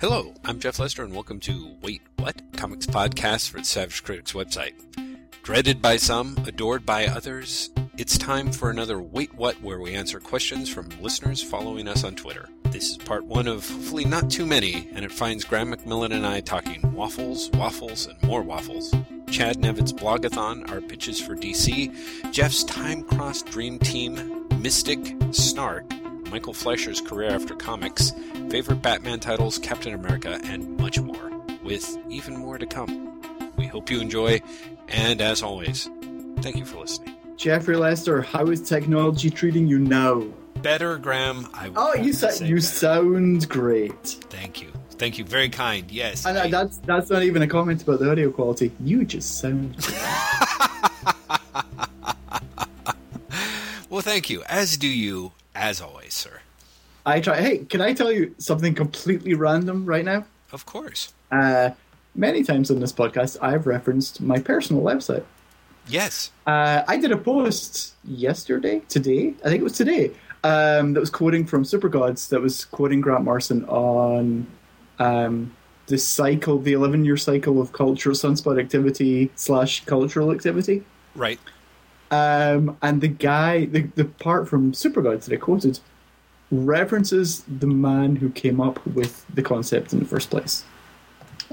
Hello, I'm Jeff Lester, and welcome to Wait What? Comics Podcast for the Savage Critics website. Dreaded by some, adored by others, it's time for another Wait What where we answer questions from listeners following us on Twitter. This is part one of hopefully not too many, and it finds Graeme McMillan and I talking waffles, waffles, and more waffles. Chad Nevett's blogathon, our pitches for DC, Jeff's time crossed dream team, Mystic, Snark, Michael Fleisher's career after comics, favorite Batman titles, Captain America, and much more, with even more to come. We hope you enjoy, and as always, thank you for listening. Jeffrey Lester, how is technology treating you now? Better, Graeme. I Oh, you sa- you better. sound great. Thank you. Thank you. Very kind. Yes. And uh, I- that's that's not even a comment about the audio quality. You just sound great. well, thank you. As do you, as always, sir. I try. Hey, can I tell you something completely random right now? Of course. Uh, many times on this podcast, I've referenced my personal website. Yes. Uh, I did a post yesterday, today, I think it was today, um, that was quoting from Supergods, that was quoting Grant Morrison on um, the cycle, the 11 year cycle of cultural sunspot activity slash cultural activity. Right. Um, and the guy, the, the part from Supergods that I quoted, references the man who came up with the concept in the first place.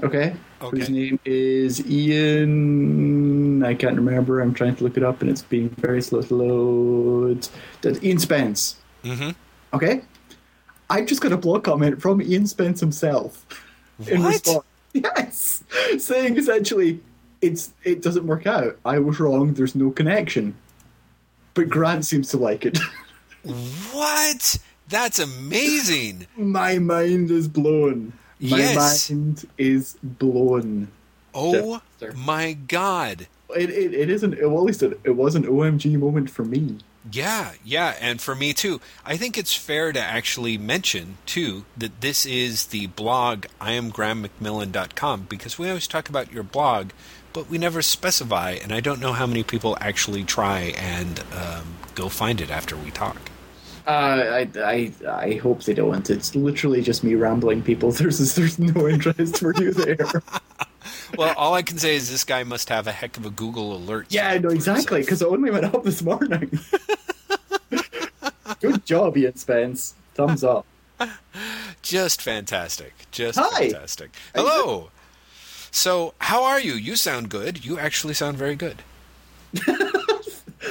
Okay? Okay. Whose name is Ian. I can't remember. I'm trying to look it up and it's being very slow to load. That's Ian Spence. Mm-hmm. Okay? I just got a blog comment from Ian Spence himself. In response. Yes. Saying essentially, it's it doesn't work out. I was wrong. There's no connection. But Grant seems to like it. What? That's amazing. My mind is blown. My Yes. mind is blown. Oh Sir. my God. It, it, it isn't. Well, at least it, it was an OMG moment for me. Yeah, yeah, and for me too. I think it's fair to actually mention too that this is the blog iamgrahammcmillan.com because we always talk about your blog, but we never specify, and I don't know how many people actually try and um, go find it after we talk. Uh, I, I I hope they don't. It's literally just me rambling. People, there's there's no interest for you there. Well, all I can say is this guy must have a heck of a Google alert. Yeah, I know exactly because it only went up this morning. Good job, Ian Spence. Thumbs up. Just fantastic. Just Hi. fantastic. Hello. So, how are you? You sound good. You actually sound very good.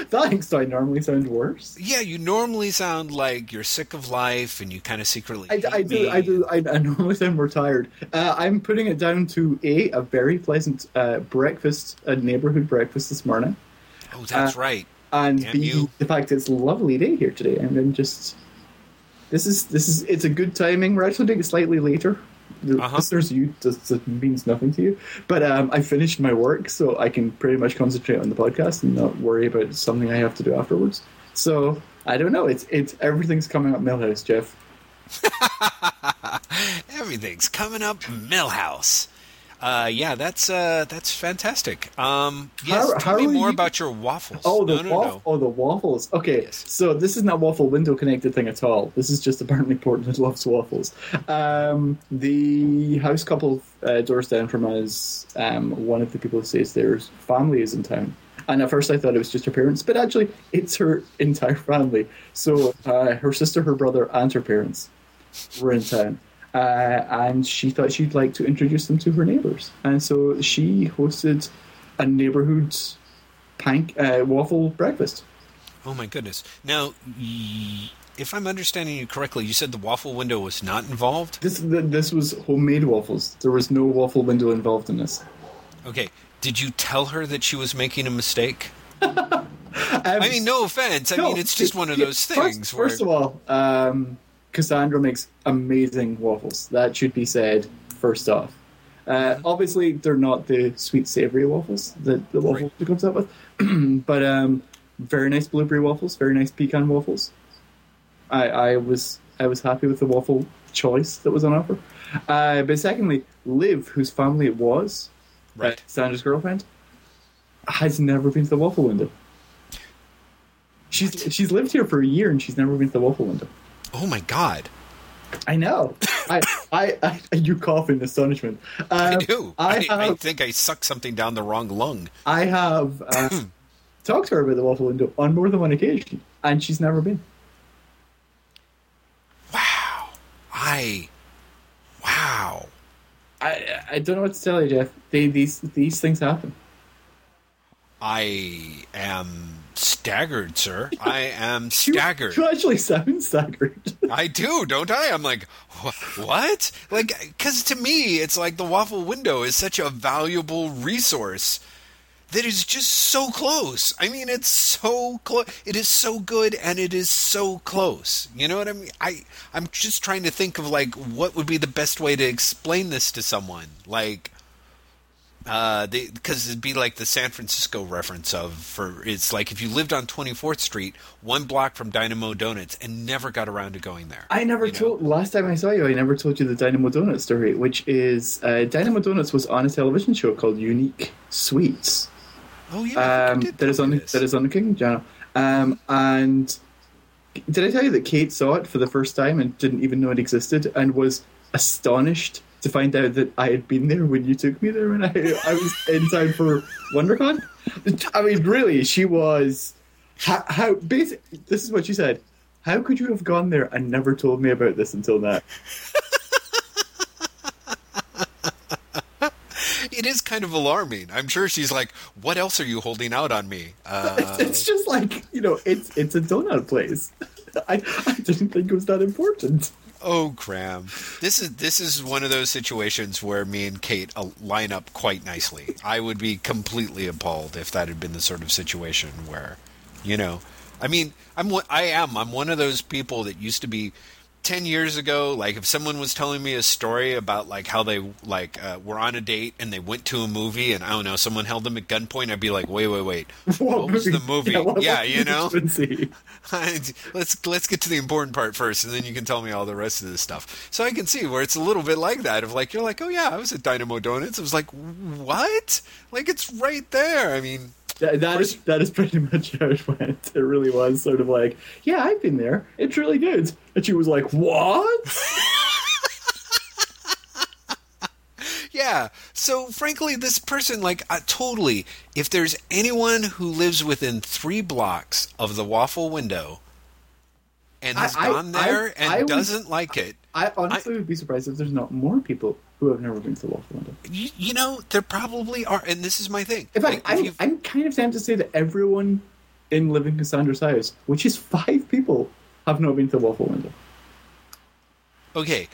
Thanks. Do I normally sound worse? Yeah, you normally sound like you're sick of life and you kind of secretly. I, I do. I do. I, I normally sound more tired. Uh, I'm putting it down to a a very pleasant uh, breakfast, a neighborhood breakfast this morning, Oh, that's uh, right. and Damn b you. the fact it's a lovely day here today, and I'm just. This is this is it's a good timing. We're actually doing it slightly later. The Uh-huh. listeners, you just it means nothing to you, but um, I finished my work, so I can pretty much concentrate on the podcast and not worry about something I have to do afterwards. So I don't know. It's it's everything's coming up Milhouse, Jeff. Everything's coming up, Milhouse. Uh, yeah, that's uh, that's fantastic. Um, yes, How- tell how me more you- about your waffles. Oh, the no, no, no. oh, the waffles. Okay, Yes. so this is not waffle window connected thing at all. This is just apparently Portland loves waffles. Um, the house couple uh, doors down from us, um, one of the people who stays there's family is in town. And at first I thought it was just her parents, but actually it's her entire family. So uh, her sister, her brother, and her parents were in town. Uh, and she thought she'd like to introduce them to her neighbours. And so she hosted a neighbourhood pank, uh, waffle breakfast. Oh my goodness. Now, if I'm understanding you correctly, you said the waffle window was not involved. This this was homemade waffles. There was no waffle window involved in this. Okay. Did you tell her that she was making a mistake? Um, I mean, no offense. I no, mean, it's just one of those first- things where. First of all, um, Cassandra makes amazing waffles. That should be said first off. Uh, obviously, they're not the sweet savory waffles that the waffle Right. comes up with, but um, very nice blueberry waffles, very nice pecan waffles. I, I was I was happy with the waffle choice that was on offer. Uh, but secondly, Liv, whose family it was, Right. uh, Sandra's girlfriend, has never been to the waffle window. She's she's lived here for a year and she's never been to the waffle window. Oh my god. I know. I I, I you cough in astonishment. Um, I do. I, I, have, I think I sucked something down the wrong lung. I have uh, talked to her about the waffle window on more than one occasion, and she's never been. Wow. I. Wow. I I don't know what to tell you, Jeff. They, these these things happen. I am staggered, sir. I am You- staggered. You actually sound staggered. I do, don't I? I'm like, "Wh- what? Like, because to me, it's like the waffle window is such a valuable resource that is just so close. I mean, it's so close. It is so good, and it is so close. You know what I mean? I I'm just trying to think of like what would be the best way to explain this to someone, like. Uh, because it'd be like the San Francisco reference of for it's like if you lived on 24th Street, one block from Dynamo Donuts, and never got around to going there. I never You know? told. Last time I saw you, I never told you the Dynamo Donuts story, which is uh, Dynamo Donuts was on a television show called Unique Sweets. Oh yeah, um, think you did that is on the, that is on the Cooking channel. Um, and did I tell you that Kate saw it for the first time and didn't even know it existed and was astonished to find out that I had been there when you took me there when I I was in town for WonderCon? I mean, really, she was how, how basic. This is what she said. How could you have gone there and never told me about this until now? It is kind of alarming. I'm sure she's like, "What else are you holding out on me?" Uh, it's just like you know, it's it's a donut place. I, I didn't think it was that important. Oh, Graeme, this is this is one of those situations where me and Kate uh, line up quite nicely. I would be completely appalled if that had been the sort of situation where, you know, I mean, I'm I am I'm one of those people that used to be. 10 years ago like if someone was telling me a story about like how they like uh, were on a date and they went to a movie and i don't know someone held them at gunpoint i'd be like wait wait wait what was the movie Yeah, what- yeah what you know let's let's get to the important part first, and then you can tell me all the rest of this stuff. So I can see where it's a little bit like that. Of like you're like, oh yeah, I was at Dynamo Donuts. I was like, what? Like it's right there. I mean, That, that is that is pretty much how it went. It really was sort of like, yeah, I've been there. It's really good. And she was like, what? yeah. So frankly, this person, like, uh, totally. If there's anyone who lives within three blocks of the waffle window and has I- gone there I- and I was- doesn't like it, I honestly would be surprised if there's not more people who have never been to the Waffle Window. you, you know, there probably are. And this is my thing. In fact, Like, I'm, I'm kind of tempted to say that everyone in Liv and Cassandra's house, which is five people, have not been to the Waffle Window. Okay,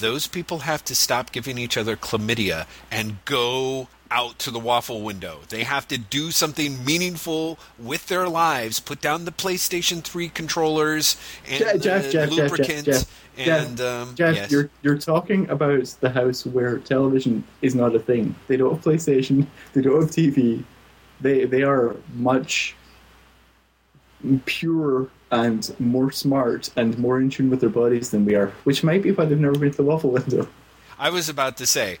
those people have to stop giving each other chlamydia and go out to the waffle window. They have to do something meaningful with their lives. Put down the PlayStation 3 controllers and Jeff, Jeff, Jeff, Jeff, lubricant Jeff, and Jeff, um, Jeff, yes. you're you're talking about the house where television is not a thing. They don't have PlayStation. They don't have TV. They they are much purer and more smart and more in tune with their bodies than we are, which might be why they've never been to the waffle window. I was about to say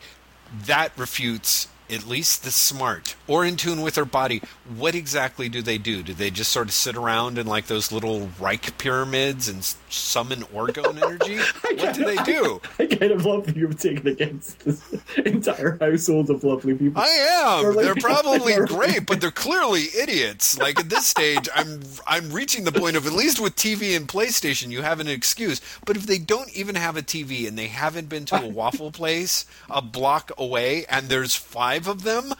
that refutes at least the smart or in tune with their body. What exactly do they do? Do they just sort of sit around in like those little Reich pyramids and summon orgone energy? What do they do? I kind of love that you've taken against this entire household of lovely people. I am. Like- they're probably great, but they're clearly idiots. Like at this stage, I'm I'm reaching the point of at least with TV and PlayStation, you have an excuse. But if they don't even have a TV and they haven't been to a waffle place a block away, and there's five of them,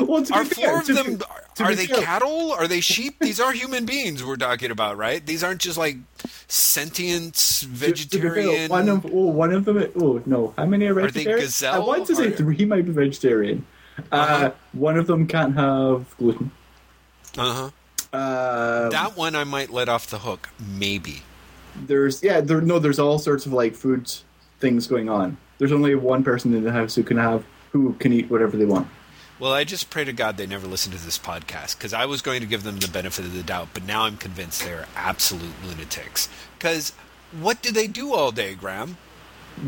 well, are four of them be- are they fair- cattle? Are they sheep? These are human beings we're talking about, right? These aren't just like sentient to fair, vegetarian. One of oh, one of them. Oh no, how many are vegetarian? Are they gazelle? I want to say Are- three might be vegetarian. Uh, Uh-huh. One of them can't have gluten. uh-huh. Uh, That one I might let off the hook, maybe. there's yeah, there no, there's all sorts of like food things going on. There's only one person in the house who can have who can eat whatever they want. Well, I just pray to God they never listen to this podcast because I was going to give them the benefit of the doubt, but now I'm convinced they're absolute lunatics. Because what do they do all day, Graeme?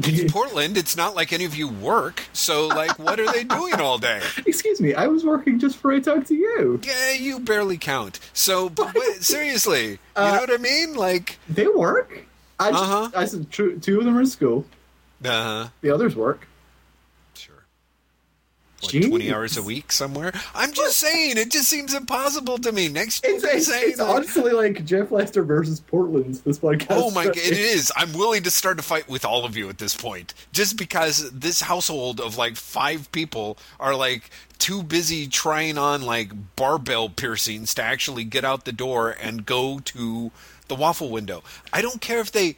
It's Portland. It's not like any of you work. So, like, what are they doing all day? Excuse me, I was working just before I talked to you. Yeah, you barely count. So, but seriously, you Uh, know what I mean? Like, They work. I just, Uh-huh. I said two, two of them are in school. Uh huh. The others work. What, Jeez. 20 hours a week somewhere? I'm just saying, it just seems impossible to me. Next year, It's, it's, it's honestly like Jeff Lester versus Portland. This podcast. Oh my god, it is. I'm willing to start a fight with all of you at this point. Just because this household of like five people are like too busy trying on like barbell piercings to actually get out the door and go to the waffle window. I don't care if they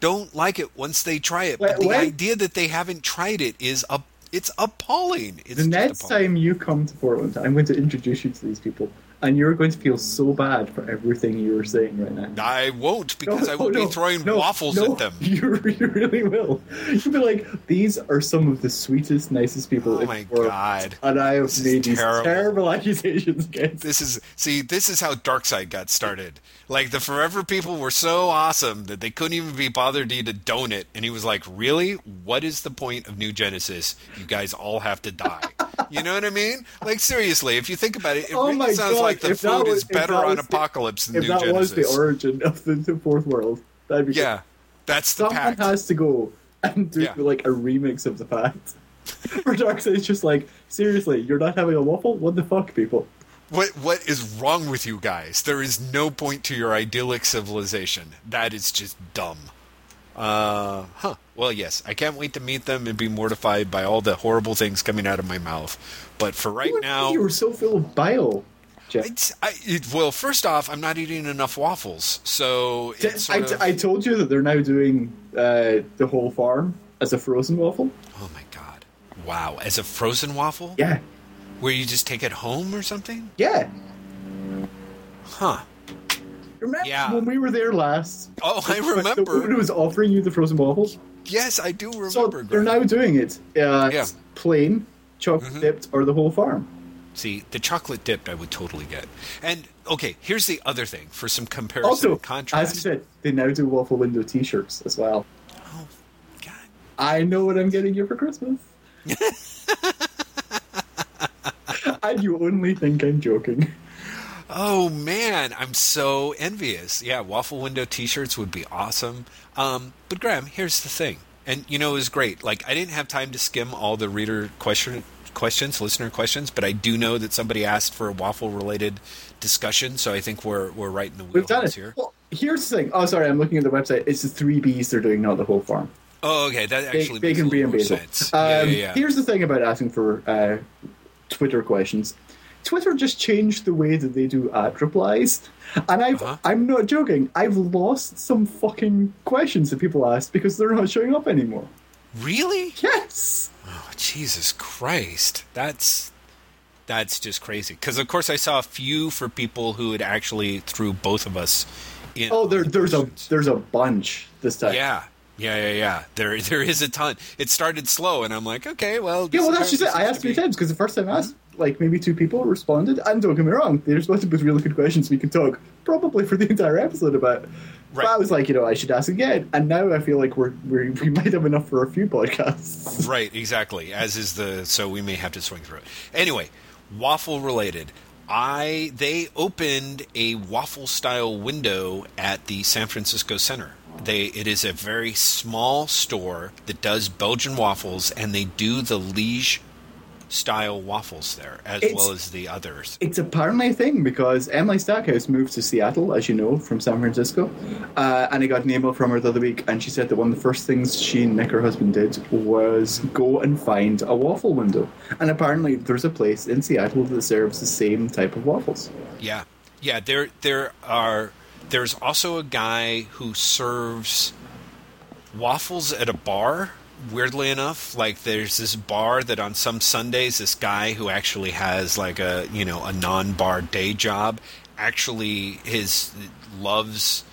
don't like it once they try it, but the wait. idea that they haven't tried it is a it's appalling. It's The next appalling. time you come to Portland, I'm going to introduce you to these people, and you're going to feel so bad for everything you are saying right now. I won't because I will no, be throwing no, waffles no, at them. You, you really will. You'll be like, these are some of the sweetest, nicest people Oh in my the world. God. And I have This is made these terrible. terrible accusations against This is see, this is how Darkseid got started. Like the Forever people were so awesome that they couldn't even be bothered to eat a donut, and he was like, "Really? What is the point of New Genesis? You guys all have to die." you know what I mean? Like seriously, if you think about it, it Oh really sounds God, like the if food was- is better on the- Apokolips than If that was the origin of the, the fourth world, that'd be yeah, that's the Someone pact. has to go and do Yeah. like a remix of the pact. For Darkseid's just like, seriously, you're not having a waffle? What the fuck, people? What what is wrong with you guys? There is no point to your idyllic civilization. That is just dumb. Uh, huh. Well, yes, I can't wait to meet them and be mortified by all the horrible things coming out of my mouth. But for right You- now, you were so full of bile, I, it, well, first off, I'm not eating enough waffles, so I, of, I told you that they're now doing uh, the whole farm as a frozen waffle. oh my god, wow! As a frozen waffle, Yeah, where you just take it home or something, yeah. huh? Remember Yeah. when we were there last? Oh, I The woman remember. who was offering you the frozen waffles. Yes, I do remember. So they're now doing it. Uh, Yeah. Plain, chocolate Mm-hmm. dipped, or the whole farm. See, the chocolate dipped I would totally get. And okay, here's the other thing for some comparison Also, contrast. as you said, they now do waffle window T-shirts as well. oh, God. I know what I'm getting you for Christmas. and you only think I'm joking. Oh man, I'm so envious. Yeah, waffle window T-shirts would be awesome. Um, but Graeme, here's the thing, and you know it was great. Like I didn't have time to skim all the reader question questions, listener questions, but I do know that somebody asked for a waffle related discussion, so I think we're we're right in the We've done wheelhouse it. here. Well, here's the thing. Oh, sorry, I'm looking at the website. It's the three Bs they're doing, not the whole farm. Oh, okay, that actually Bacon, makes a little and basil. sense. Um, yeah, yeah, yeah. Here's the thing about asking for uh, Twitter questions. Twitter just changed the way that they do ad replies, and I've, Uh-huh. I'm not joking. I've lost some fucking questions that people asked because they're not showing up anymore. Really? Yes. Oh, Jesus Christ. That's that's just crazy. Because of course I saw a few for people who had actually threw both of us in. Oh, there, there's a there's a bunch this time. yeah. Yeah, yeah, yeah. There, there is a ton. It started slow, and I'm like, okay, well. Yeah, well, that's just it. I asked three be- times because the first time I asked, like maybe two people responded, and don't get me wrong, they responded with really good questions we could talk probably for the entire episode about. But Right. I was like, you know, I should ask again, and now I feel like we're, we're we might have enough for a few podcasts. Right, exactly. As is the so we may have to swing through it. Anyway, waffle related. I they opened a waffle style window at the San Francisco Center. They it is a very small store that does Belgian waffles and they do the Liege style waffles there as It's- well as the others. It's apparently a thing because Emily Stackhouse moved to Seattle, as you know, from San Francisco, uh, and I got an email from her the other week, and she said that one of the first things she and Nick, her husband, did was go and find a waffle window, and apparently there's a place in Seattle that serves the same type of waffles. Yeah, yeah. There, there are. There's also a guy who serves waffles at a bar. Weirdly enough, like there's this bar that on some Sundays, this guy who actually has like a you know a non-bar day job, actually his loves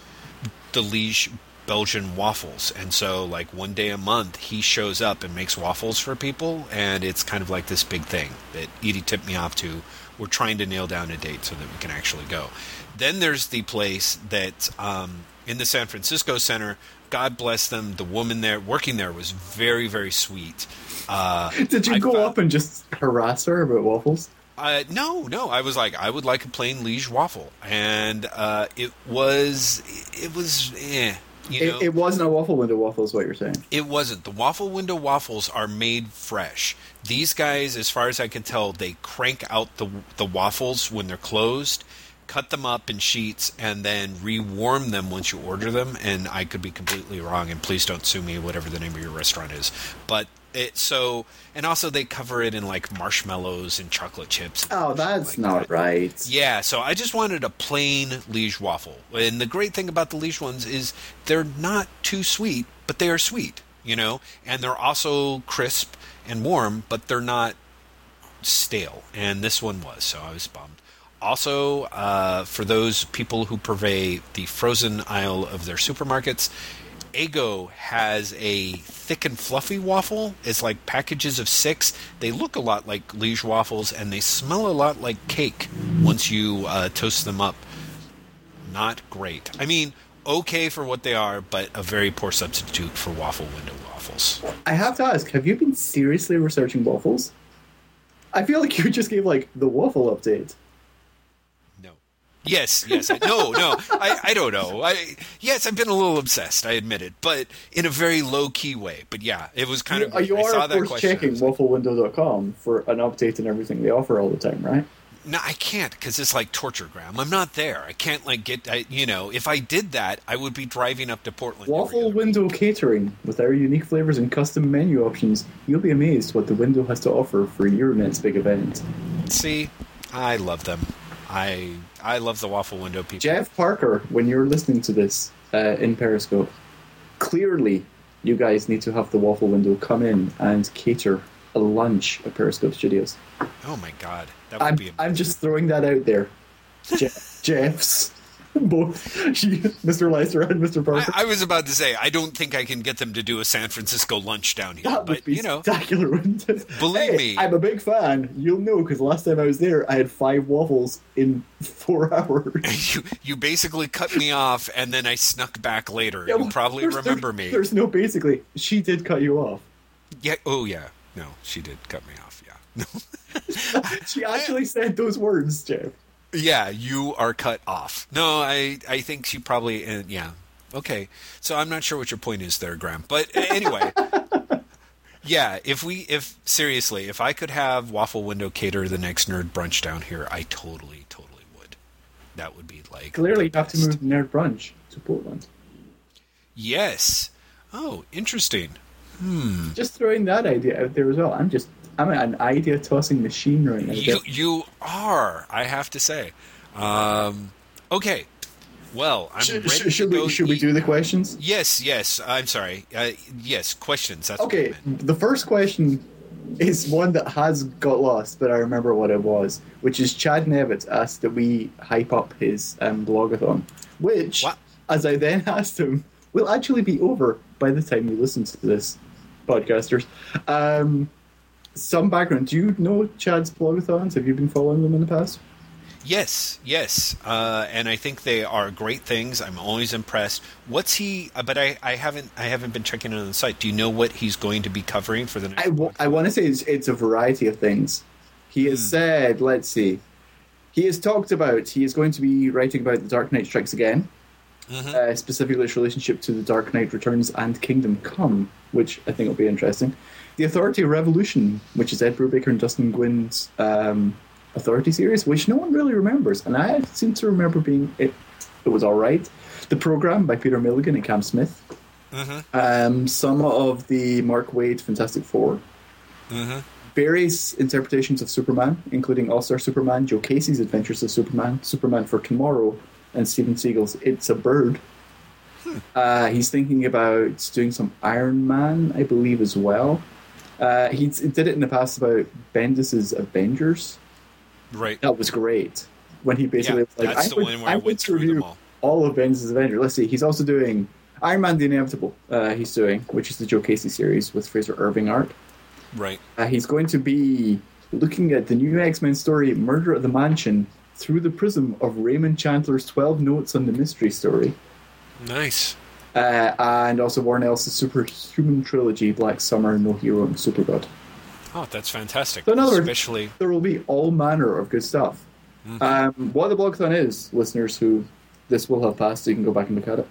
the Liege Belgian waffles, and so like one day a month he shows up and makes waffles for people, and it's kind of like this big thing that Edie tipped me off to. We're trying to nail down a date so that we can actually go. Then there's the place that um, in the San Francisco Center. God bless them. The woman there working there was very very sweet. Uh, Did you I go found- up and just harass her about waffles? uh, no, no. I was like, I would like a plain liege waffle, and uh, it was, it was, eh. You know, It, it wasn't a waffle window waffle, is what you're saying. It wasn't. The waffle window waffles are made fresh. These guys, as far as I can tell, they crank out the the waffles when they're closed, cut them up in sheets, and then rewarm them once you order them. And I could be completely wrong, and please don't sue me, whatever the name of your restaurant is. But it so, and also they cover it in like marshmallows and chocolate chips. and Oh, that's like not that. right. Yeah, so I just wanted a plain Liege waffle. And the great thing about the Liege ones is they're not too sweet, but they are sweet, you know? And they're also crisp and warm, but they're not stale. And this one was, so I was bummed. Also, uh, for those people who purvey the frozen aisle of their supermarkets, Eggo has a thick and fluffy waffle. It's like packages of six. They look a lot like Liege waffles, and they smell a lot like cake once you uh, toast them up. Not great. I mean, okay for what they are, but a very poor substitute for waffle window waffles. I have to ask, have you been seriously researching waffles? I feel like you just gave like the waffle update. Yes, yes. I, no, no. I, I don't know. I yes, I've been a little obsessed. I admit it, but in a very low key way. But yeah, it was kind You, of. you I are, saw of that course, question, checking wafflewindow.com for an update and everything they offer all the time, right? No, I can't because it's like torture, Graeme. I'm not there. I can't like get. I, you know, if I did that, I would be driving up to Portland. Waffle other week. Window Catering, with our unique flavors and custom menu options, you'll be amazed what the window has to offer for your next big event. See, I love them. I I love the waffle window people. Jeff Parker, when you're listening to this uh, in Periscope, clearly you guys need to have the Waffle Window come in and cater a lunch at Periscope Studios. Oh my god, that would I'm, be. I'm just throwing that out there. Jeff, Jeffs, both she, Mr. Lester and Mr. Parker. I, I was about to say I don't think I can get them to do a San Francisco lunch down here, that would but be you know, spectacular, wouldn't it? Believe Hey, me. I'm a big fan. You'll know because last time I was there, I had five waffles in four hours. you you basically cut me off, and then I snuck back later. Yeah, you well, probably remember me. There's no basically. She did cut you off. Yeah. Oh yeah. No, she did cut me off. Yeah. No. She actually said those words, Jeff. Yeah, you are cut off. No, I I think she probably uh, yeah. Okay, so I'm not sure what your point is there, Graeme. But uh, anyway, yeah. If we if seriously, if I could have Waffle Window cater the next nerd brunch down here, I totally totally would. That would be like Clearly, you have to move Nerd Brunch to Portland. Yes. Oh, interesting. Just throwing that idea out there as well. I'm just I'm an idea tossing machine right now. You you are. I have to say. Um, okay. Well, I'm Sh- ready sh- to should go we should we do the questions? Yes, yes. I'm sorry. Uh, yes, questions. That's Okay, the first question is one that has got lost, but I remember what it was, which is Chad Nevett asked that we hype up his um, blogathon, which, What? as I then asked him, will actually be over by the time you listen to this, podcasters. Um, some background. Do you know Chad's blogathons? Have you been following them in the past? Yes, yes. Uh, and I think they are great things. I'm always impressed. What's he? Uh, but I, I haven't I haven't been checking it on the site. Do you know what he's going to be covering for the next? I, w- I want to say it's, it's a variety of things. He has said, let's see, he has talked about, he is going to be writing about The Dark Knight Strikes Again, uh, specifically its relationship to The Dark Knight Returns and Kingdom Come, which I think will be interesting. The Authority Revolution, which is Ed Brubaker and Dustin Nguyen's um, Authority series, which no one really remembers, and I seem to remember being it. It was all right. The program by Peter Milligan and Cam Smith. Um, some of the Mark Waid Fantastic 4 various interpretations of Superman, including All Star Superman, Joe Casey's Adventures of Superman, Superman for Tomorrow, and Steven Seagle's It's a Bird. Uh, he's thinking about doing some Iron Man, I believe, as well. Uh, he did it in the past about Bendis's Avengers. right. That was great. When he basically Yeah, was like, that's I the would, one where I I went through review all. all of Bendis's Avengers. Let's see, he's also doing Iron Man the Inevitable, uh, he's doing, which is the Joe Casey series with Frazer Irving art. Right. Uh, he's going to be looking at the new X Men story, Murder at the Mansion, through the prism of Raymond Chandler's 12 Notes on the Mystery Story, Nice. Uh, and also Warren Ellis' superhuman trilogy, Black Summer, No Hero, and Supergod. Oh, that's fantastic. So in other words- There will be all manner of good stuff. Um, what the blogathon is, listeners who this will have passed, so you can go back and look at it.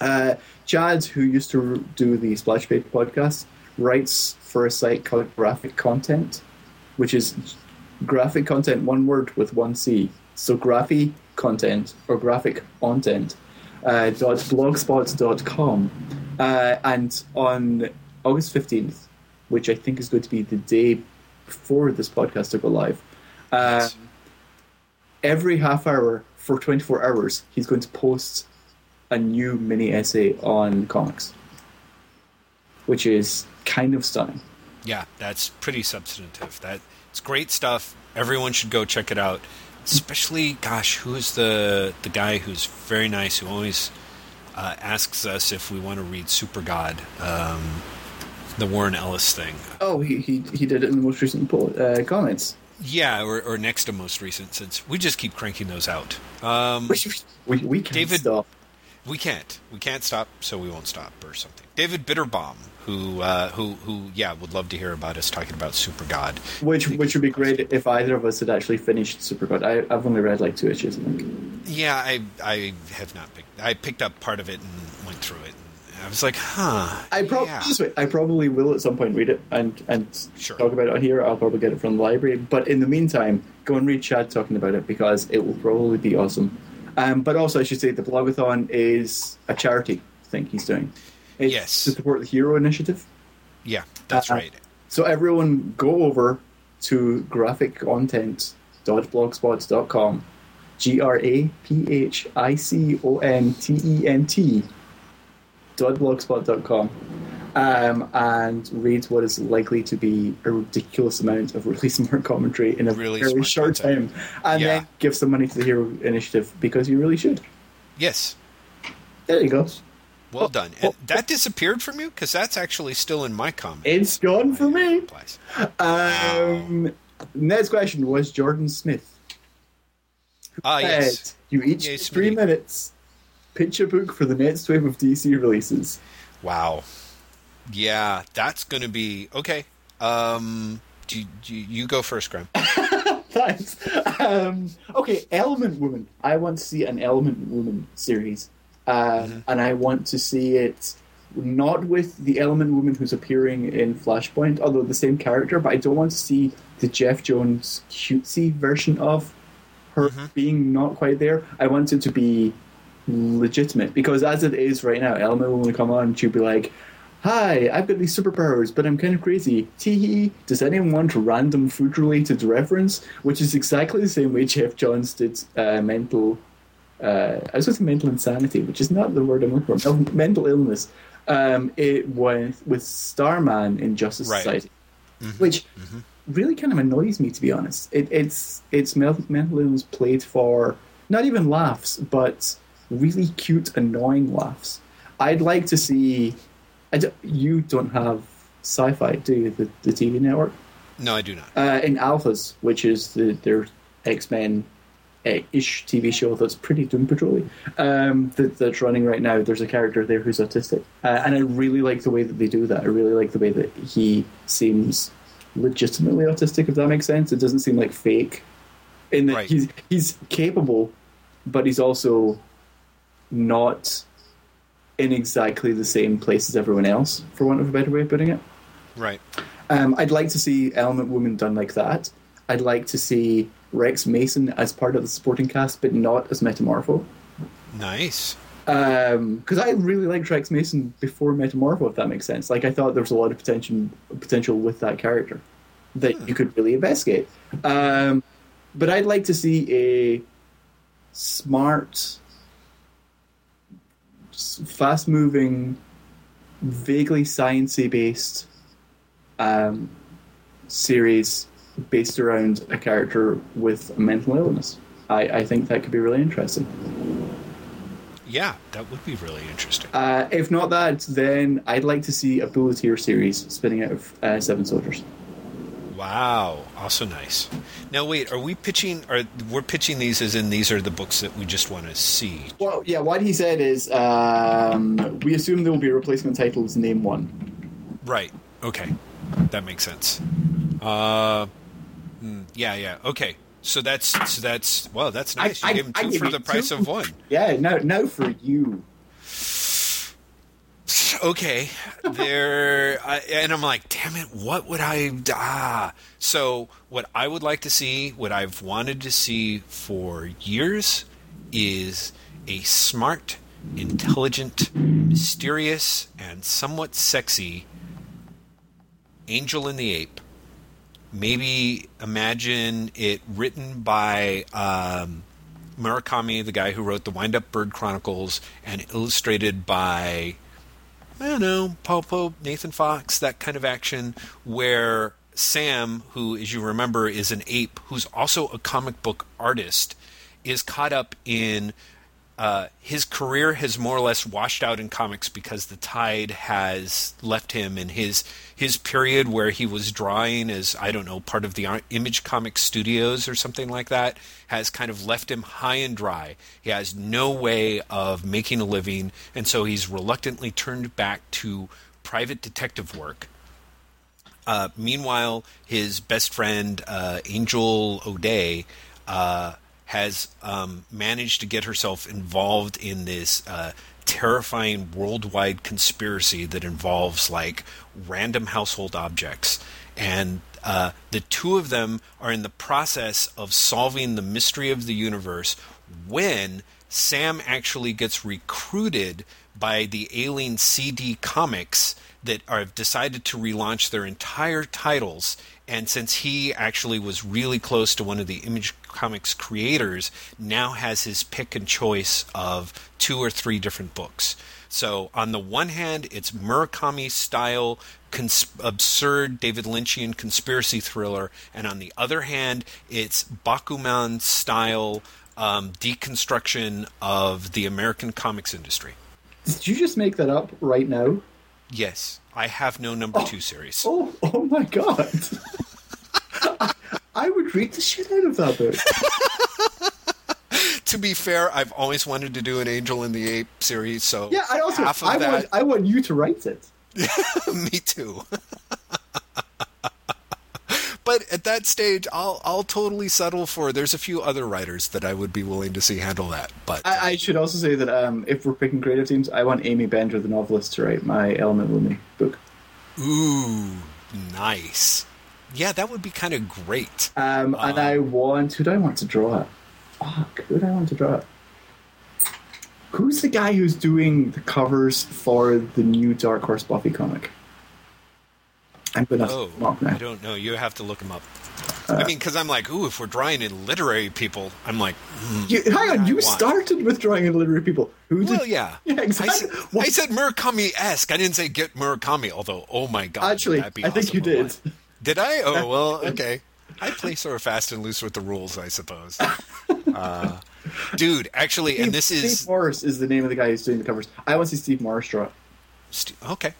Uh, Chad, who used to do the Splash Page podcast, writes for a site called Graphic Content, which is graphic content, one word with one C. So graphy content or graphic content uh, dot blogspot.com. Uh, and on August 15th, which I think is going to be the day before this podcast to go live, uh, Yes. every half hour for 24 hours, he's going to post a new mini essay on comics, which is kind of stunning. Yeah, that's pretty substantive. That it's great stuff. Everyone should go check it out. Especially, gosh, who's the the guy who's very nice who always uh, asks us if we want to read Supergod, um, the Warren Ellis thing. Oh, he, he, he did it in the most recent po- uh, comments. Yeah, or, or next to most recent, since we just keep cranking those out. Um, We, we can't David- stop. We can't, we can't stop, so we won't stop, or something. David Bitterbaum, who uh, who who, yeah, would love to hear about us talking about Supergod. Which which would be great if either of us had actually finished Supergod. I, I've only read like two issues, I think. Yeah, I I have not picked. I picked up part of it and went through it. And I was like, huh. I, prob- yeah. this way, I probably will at some point read it and, and Sure. talk about it on here. I'll probably get it from the library. But in the meantime, go and read Chad talking about it because it will probably be awesome. Um, but also, I should say the blogathon is a charity thing he's doing. It's Yes. To support the Hero Initiative. Yeah, that's Uh, right. So everyone go over to graphiccontent.blogspot.com. G R A P H I C O N T E N T blogspot.com um, and read what is likely to be a ridiculous amount of really smart commentary in a Really very short content. time. And Yeah. then give some money to the Hero Initiative because you really should. Yes, There you go. well done. And that disappeared from you because that's actually still in my comment. It's gone for me. Um, next question was Jordan Smith. Ah, yes. You each get three minutes. Pitch a book for the next wave of DC releases. Wow. Yeah, that's going to be okay. Um, do you, do you, go first, Graeme. Thanks. Um, okay, Element Woman. I want to see an Element Woman series, uh, and I want to see it not with the Element Woman who's appearing in Flashpoint, although the same character. But I don't want to see the Geoff Johns cutesy version of her being not quite there. I want it to be legitimate because as it is right now, Element Woman will come on and she'll be like. Hi, I've got these superpowers, but I'm kind of crazy. Teehee. Does anyone want a random food related reference? Which is exactly the same way Geoff Johns did uh, mental. Uh, I was going to say mental insanity, which is not the word I'm looking for. Mental illness. Um, it went with Starman in Justice Right. Society, which really kind of annoys me, to be honest. It, it's it's mental illness played for not even laughs, but really cute, annoying laughs. I'd like to see. I d- you don't have Syfy, do you? The, the TV network No, I do not. uh, in Alphas, which is the their X Men ish TV show that's pretty Doom Patrol um, that, that's running right now. There's a character there who's autistic, uh, and I really like the way that they do that. I really like the way that he seems legitimately autistic. If that makes sense, it doesn't seem like fake. In that Right. he's he's capable, but he's also not in exactly the same place as everyone else, for want of a better way of putting it. Right. Um, I'd like to see Element Woman done like that. I'd like to see Rex Mason as part of the supporting cast, but not as Metamorpho. Nice. Because I really liked Rex Mason before Metamorpho, if that makes sense. Like I thought there was a lot of potential potential with that character that you could really investigate. Um, but I'd like to see a smart, fast moving, vaguely sciencey based um, series based around a character with a mental illness. I, I think that could be really interesting. Yeah, that would be really interesting. Uh, if not that, then I'd like to see a Bulleteer series spinning out of uh, Seven Soldiers. Wow, also nice. Now wait, are we pitching? Are we're pitching these as in these are the books that we just want to see? Well, yeah, what he said is um, we assume there will be replacement titles. Name one. Right. Okay, that makes sense. Uh, hmm, yeah, yeah. Okay, so that's so that's well, that's nice. I- you gave him two give for the price two. of one. Yeah, no, no for you. okay, there, I, and I'm like, damn it, what would I? Ah, so what I would like to see, what I've wanted to see for years, is a smart, intelligent, mysterious, and somewhat sexy Angel and the Ape. Maybe imagine it written by um, Murakami, the guy who wrote the Wind Up Bird Chronicles, and illustrated by I don't know, Paul Pope, Nathan Fox, that kind of action where Sam, who, as you remember, is an ape who's also a comic book artist, is caught up in uh, his career has more or less washed out in comics because the tide has left him in his his period where he was drawing as I don't know part of the Image Comics Studios or something like that has kind of left him high and dry. He has no way of making a living, and so he's reluctantly turned back to private detective work. Uh, meanwhile, his best friend uh, Angel O'Day uh, has um, managed to get herself involved in this uh, terrifying worldwide conspiracy that involves like random household objects. And uh, the two of them are in the process of solving the mystery of the universe when Sam actually gets recruited by the Alien CD Comics that have decided to relaunch their entire titles. And since he actually was really close to one of the Image Comics creators, now has his pick and choice of two or three different books. So, on the one hand, it's Murakami style, cons- absurd David Lynchian conspiracy thriller, and on the other hand, it's Bakuman style um, deconstruction of the American comics industry. Did you just make that up right now? Yes, I have no number oh, two series. Oh, oh my god! I, I would read the shit out of that book. to be fair, I've always wanted to do an Angel and the Ape series, so yeah, I also half of I that... want I want you to write it. Me too. at that stage, I'll I'll totally settle for. There's a few other writers that I would be willing to see handle that. But I, I should also say that um, if we're picking creative teams, I want Aimee Bender, the novelist, to write my Element Lumi book. Ooh, nice. Yeah, that would be kind of great. Um, and um, I want who do I want to draw it? Fuck, who do I want to draw it? Who's the guy who's doing the covers for the new Dark Horse Buffy comic? I'm gonna oh, I don't know. You have to look him up. Uh, I mean, because I'm like, ooh, if we're drawing in literary people, I'm like, mm, you, hang on, you want. started with drawing in literary people. Who did? Well, yeah, yeah, exactly. I said, I said Murakami esque. I didn't say get Murakami. Although, oh my god, actually, I awesome think you did. Did I? Oh well, okay. I play sort of fast and loose with the rules, I suppose. Uh, dude, actually, Steve, and this is Steve Morris is the name of the guy who's doing the covers. I want to see Steve Morris draw. okay,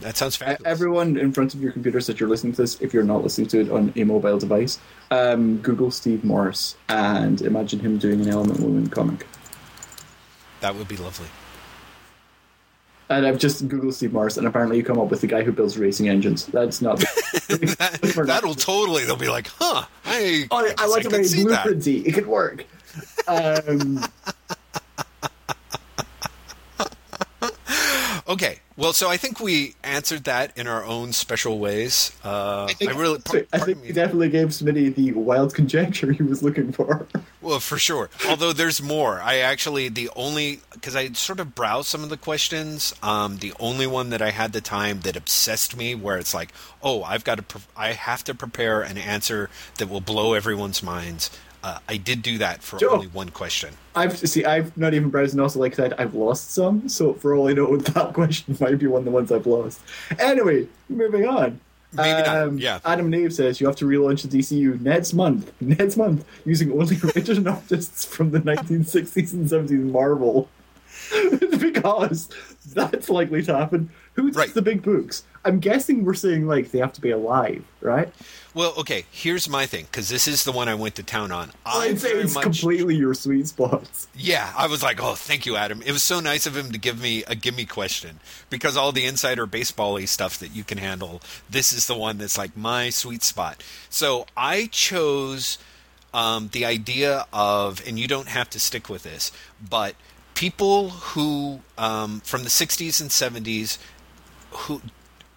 that sounds fabulous. Everyone in front of your computers that you're listening to this, if you're not listening to it on a mobile device, um, Google Steve Morris and imagine him doing an Element Woman comic. That would be lovely. And I've just Googled Steve Morris, and apparently you come up with the guy who builds racing engines. That's not. that, will totally. They'll be like, "Huh? I, oh, I, I like to make blueprinty. It could work." Um, okay, well, so I think we answered that in our own special ways. Uh, I, think, I, really, I think we definitely gave Smitty the wild conjecture he was looking for. Well, for sure. Although there's more. I actually the only because I sort of browsed some of the questions. Um, the only one that I had the time that obsessed me, where it's like, oh, I've got to, pre- I have to prepare an answer that will blow everyone's minds. Uh, I did do that for Joe, only one question. I've see. I've not even browsed, and also like I said, I've lost some. So for all I know, that question might be one of the ones I've lost. Anyway, moving on. Maybe um, not. Yeah. Adam Nave says you have to relaunch the DCU next month. Next month, using only and artists from the 1960s and 70s Marvel, because that's likely to happen. Who's right. the big books? I'm guessing we're saying like they have to be alive, right? Well, okay. Here's my thing because this is the one I went to town on. I'd say it's much, completely your sweet spot. Yeah, I was like, oh, thank you, Adam. It was so nice of him to give me a gimme question because all the insider baseball stuff that you can handle. This is the one that's like my sweet spot. So I chose um, the idea of, and you don't have to stick with this, but people who um, from the 60s and 70s who,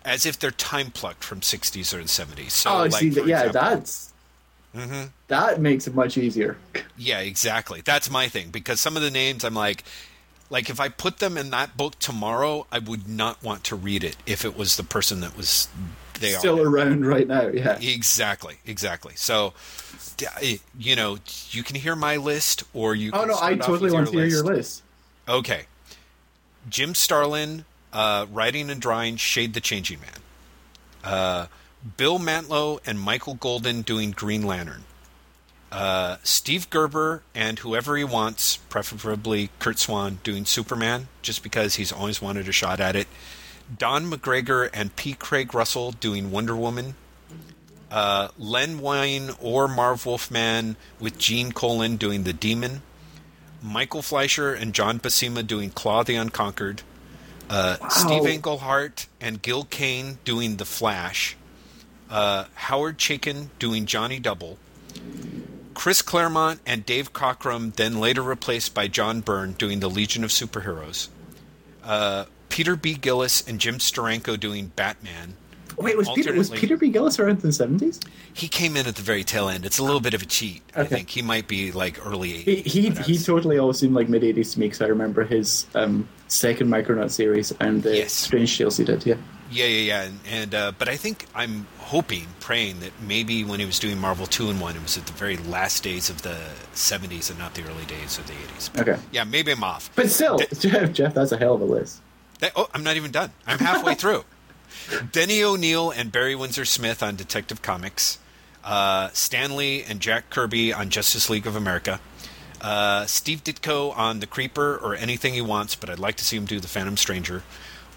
as if they're time plucked from 60s or 70s. So, oh, like, see, yeah, example- that's that makes it much easier. Yeah, exactly. That's my thing because some of the names I'm like, like if I put them in that book tomorrow, I would not want to read it if it was the person that was they Still are. around right now, yeah. Exactly, exactly. So, you know, you can hear my list, or you. Oh no, I totally want to hear your list. Okay, Jim Starlin, uh, writing and drawing Shade the Changing Man. Uh, Bill Mantlo and Michael Golden doing Green Lantern. Uh, Steve Gerber and whoever he wants, preferably Curt Swan, doing Superman, just because he's always wanted a shot at it. Don McGregor and P. Craig Russell doing Wonder Woman. Uh, Len Wein or Marv Wolfman with Gene Colan doing The Demon. Michael Fleischer and John Buscema doing Claw the Unconquered. Uh, Steve Englehart and Gil Kane doing The Flash. Uh, Howard Chaykin doing Johnny Double. Chris Claremont and Dave Cockrum, then later replaced by John Byrne, doing The Legion of Superheroes. Uh, Peter B. Gillis and Jim Steranko doing Batman. Wait, was Peter was Peter B. Gillis around in the seventies? He came in at the very tail end. It's a little bit of a cheat. I think he might be like early 80s. He he, he totally always seemed like mid eighties to me because I remember his um, second Micronaut series and the Yes. Strange Tales he did. Yeah, Yeah, yeah, yeah. And, and uh, but I think I'm hoping, praying that maybe when he was doing Marvel Two-in-One, it was at the very last days of the 70s and not the early days of the 80s. okay, Yeah, maybe I'm off. but still, Jeff, Jeff, that's a hell of a list. That- oh, I'm not even done. I'm halfway through. Denny O'Neil and Barry Windsor Smith on Detective Comics. Uh, Stan Lee and Jack Kirby on Justice League of America. Uh, Steve Ditko on The Creeper or anything he wants, but I'd like to see him do The Phantom Stranger.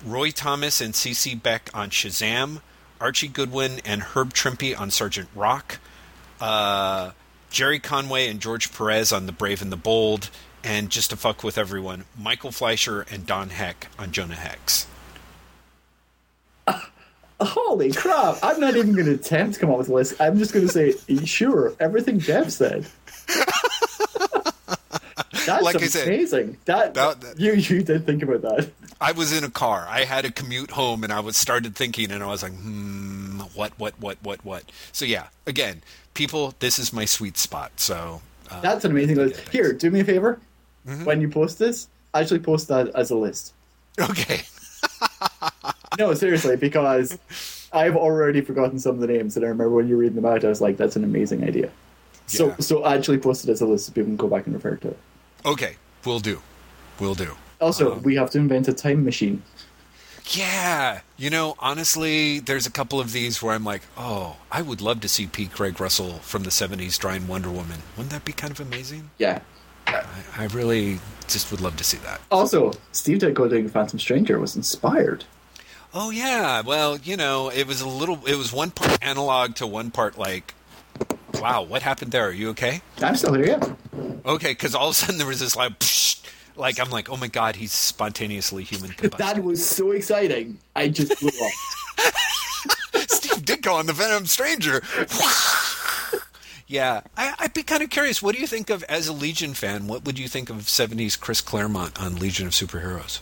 Roy Thomas and C.C. Beck on Shazam. Archie Goodwin and Herb Trimpe on Sergeant Rock. Uh, Gerry Conway and George Perez on The Brave and the Bold. And just to fuck with everyone, Michael Fleischer and Don Heck on Jonah Hex. Holy crap! I'm not even going to attempt to come up with a list. I'm just going to say, sure, everything Jeff said. That's Like I said, amazing. that, that- that- you you did think about that. I was in a car. I had a commute home, and I was started thinking, and I was like, hmm, what, what, what, what, what? So yeah, again, people, this is my sweet spot. So uh, That's an amazing list. Here, do me a favor. Mm-hmm. When you post this, actually post that as a list. okay, No, seriously, because I've already forgotten some of the names, and I remember when you were reading them out, I was like, "That's an amazing idea." So, Yeah. so I actually posted it as a list so people can go back and refer to it. okay, we'll do, we'll do. Also, Um, we have to invent a time machine. Yeah, you know, honestly, there's a couple of these where I'm like, oh, I would love to see P. Craig Russell from the '70s drawing Wonder Woman. Wouldn't that be kind of amazing? Yeah. I, I really just would love to see that. Also, Steve Ditko doing Phantom Stranger was inspired. Oh yeah, well, you know, it was a little. It was one part analog to one part like, wow, what happened there? Are you okay? I'm still here, yeah. Okay, because all of a sudden there was this like, psh, like I'm like, oh my god, he's spontaneously human combustion. That was so exciting. I just blew up. Steve Ditko on the Venom Stranger. yeah, I, I'd be kind of curious. What do you think of as a Legion fan? What would you think of '70s Chris Claremont on Legion of Superheroes?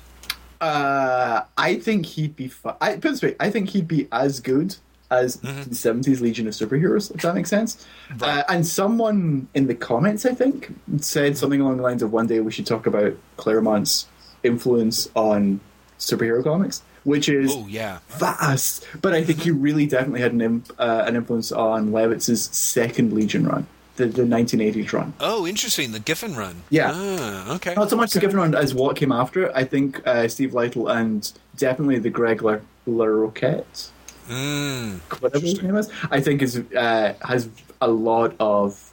Uh, I think he'd be. Fu- I put this way: I think he'd be as good as Mm-hmm. the seventies Legion of Superheroes. If that makes sense. Uh, and someone in the comments, I think, Mm-hmm. said something along the lines of, "One day we should talk about Claremont's influence on superhero comics," which is Oh yeah, vast. But I think he really definitely had an imp- uh, an influence on Levitz's second Legion run, the the nineteen eighties run. Oh, interesting. The Giffen run. Yeah. Ah, okay. Not so much the Giffen run as what came after it. I think uh, Steve Lightle and definitely the Greg La- LaRoquette, Mm, whatever his name is, I think is uh, has a lot of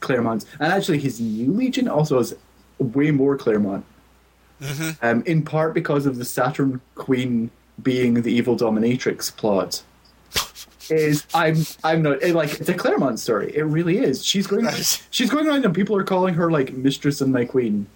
Claremont. And actually, his new Legion also has way more Claremont. Um, in part because of the Saturn Queen being the evil dominatrix plot. Is I'm I'm not like it's a Claremont story. It really is. She's going she's going around and people are calling her like mistress and my queen,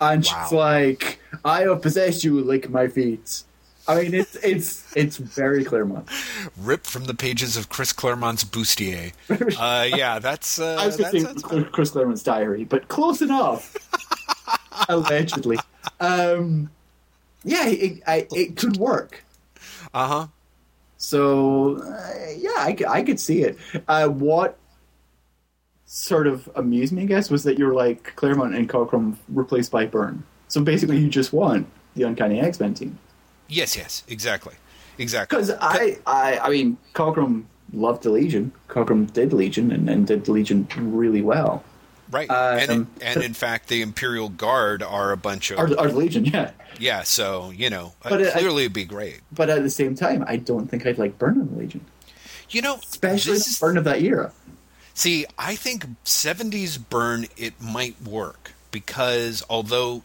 and she's like, "I have possessed you, lick my feet." I mean, it's it's it's very Claremont. ripped from the pages of Chris Claremont's Bustier. Uh, yeah, that's uh, I was that just sounds Chris Claremont's diary, but close enough. Allegedly, um, yeah, it, I, it could work. Uh huh. So uh, yeah, I could see it. Uh, what sort of amused me, I guess, was that you're like Claremont and Cockrum replaced by Byrne. So basically, you just want the Uncanny X Men team. Yes, yes, exactly, exactly. Because I, I, I mean, Cockrum loved the Legion. Cockrum did Legion and, and did Legion really well. Right, Uh, and um, and in fact, the Imperial Guard are a bunch of or the Legion, yeah. yeah. So you know, uh, But it- clearly it'd be great. But at the same time, I don't think I'd like Byrne in the Legion, You know, especially this Byrne of that era. See, I think 70s Byrne it might work because although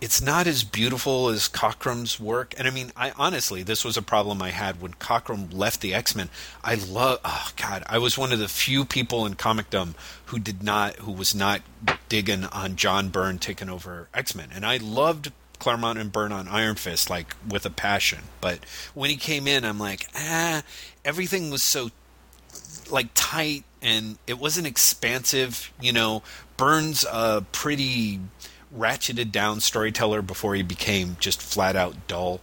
it's not as beautiful as Cockrum's work, and I mean, I honestly, this was a problem I had when Cockrum left the X Men. I love, oh god, I was one of the few people in comicdom who did not, who was not digging on John Byrne taking over X Men, and I loved Claremont and Byrne on Iron Fist like with a passion. But when he came in, I'm like, ah, everything was so like tight and it wasn't expansive. You know, Byrne's a pretty ratcheted down storyteller before he became just flat out dull.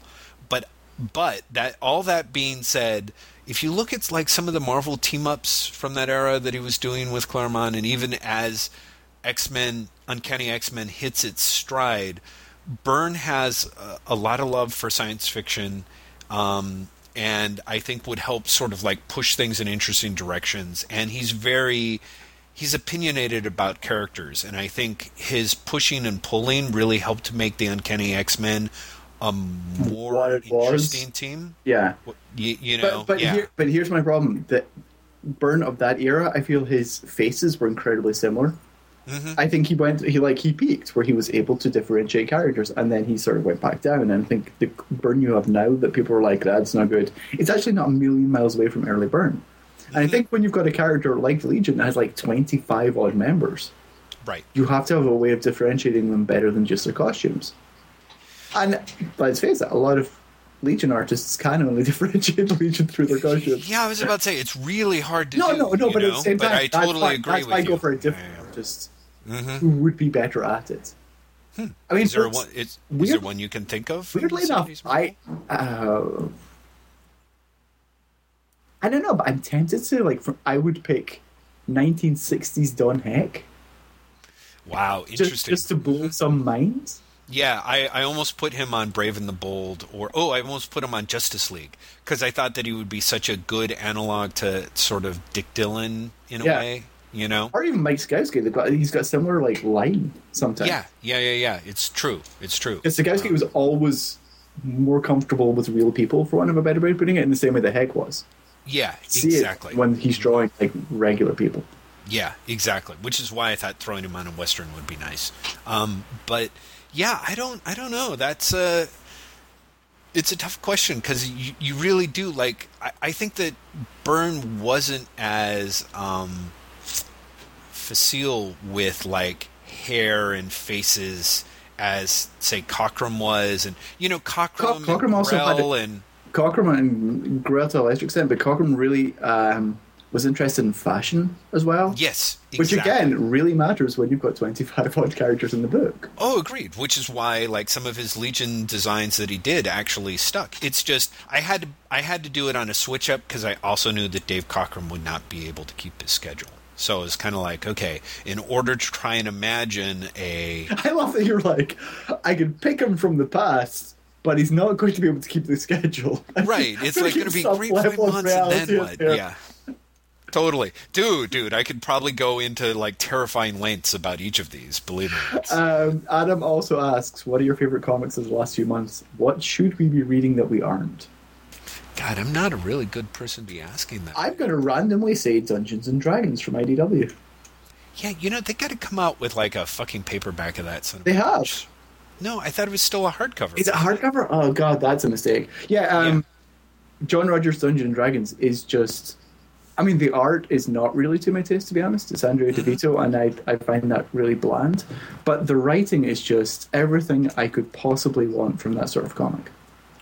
But but that all that being said, if you look at like some of the Marvel team ups from that era that he was doing with Claremont, and even as X Men, Uncanny X Men hits its stride, Byrne has a, a lot of love for science fiction. Um, and I think would help sort of like push things in interesting directions. And he's very he's opinionated about characters, and I think his pushing and pulling really helped to make the Uncanny X Men a more interesting team. Yeah. You, you know, But but yeah, here, but here's my problem: that Byrne of that era, I feel his faces were incredibly similar. Mm-hmm. I think he went he like he peaked where he was able to differentiate characters, and then he sort of went back down. And I think the Byrne you have now that people are like that's not good. It's actually not a million miles away from early Byrne. And Mm-hmm. I think when you've got a character like Legion that has like twenty five odd members, right. you have to have a way of differentiating them better than just their costumes. And let's face it, a lot of Legion artists can only differentiate Legion through their costumes. Yeah, I was about to say it's really hard to No, do. no, no, but at the same But time, I totally why, agree that's with why I you. go for a different Yeah, artist Mhm. who would be better at it. I mean, Is there one? Is, is there one you can think of? weirdly enough, I uh, I don't know, but I'm tempted to like. For, I would pick 1960s Don Heck wow, just, interesting. just to blow some minds. Yeah, I, I almost put him on Brave and the Bold, or oh, I almost put him on Justice League because I thought that he would be such a good analog to sort of Dick Dillin in a Yeah. way, you know? Or even Mike Sekowsky. They've got, he's got similar like line sometimes. Yeah, yeah, yeah, yeah. It's true. It's true. Because Sekowsky um, was always more comfortable with real people, for want of a better way of putting it, in the same way that Heck was. Yeah, exactly. when he's drawing like regular people. Yeah, exactly. Which is why I thought throwing him on a western would be nice. Um, but yeah, I don't, I don't know. That's a, it's a tough question because you, you really do like. I, I think that Byrne wasn't as um, facile with like hair and faces as say Cockrum was, and you know Cockrum, Cockrum and also had Grell and Cockrum and Grell to a lesser extent, but Cockrum really um, was interested in fashion as well. yes, Which again really matters when you've got 25 odd characters in the book. Oh, agreed. Which is why, like some of his Legion designs that he did actually stuck. It's just I had to I had to do it on a switch up because I also knew that Dave Cockrum would not be able to keep his schedule. So it was kind of like, okay, in order to try and imagine a I love that you're like, I could pick him from the past, but he's not going to be able to keep the schedule. right, it's like going to be Some great five level of months and then what? Yeah. Totally, dude, dude. I could probably go into like terrifying lengths about each of these. Believe me. Um, Adam also asks, "What are your favorite comics of the last few months? What should we be reading that we aren't?" God, I'm not a really good person to be asking that. I'm going to randomly say Dungeons and Dragons from IDW. yeah, you know they got to come out with like a fucking paperback of that. Son They have. bitch. No, I thought it was still a hardcover. Is it hardcover? Oh god, that's a mistake. Yeah, um, John Rogers' Dungeons and Dragons is just. I mean, the art is not really to my taste, to be honest. It's Andrea Di Vito, and I, I find that really bland. But the writing is just everything I could possibly want from that sort of comic.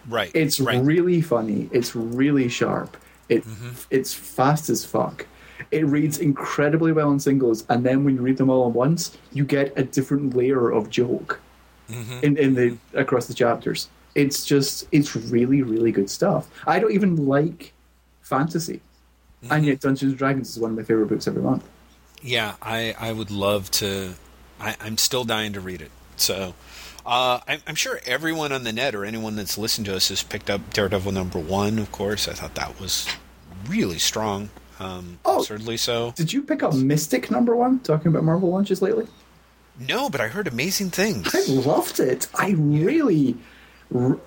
Right. It's right. really funny. It's really sharp. It Mm-hmm. it's fast as fuck. It reads incredibly well in singles, and then when you read them all at once, you get a different layer of joke Mm-hmm. in, in the across the chapters. it's just it's really really good stuff. I don't even like fantasy, and yet Dungeons and Dragons is one of my favorite books every month. Yeah, I, I would love to. I, I'm still dying to read it. So uh, I'm, I'm sure everyone on the net or anyone that's listened to us has picked up Daredevil number one. Of course, I thought that was really strong. Um, Oh. certainly so. Did you pick up Mystic number one? Talking about Marvel launches lately. No, but I heard amazing things. I loved it. I really,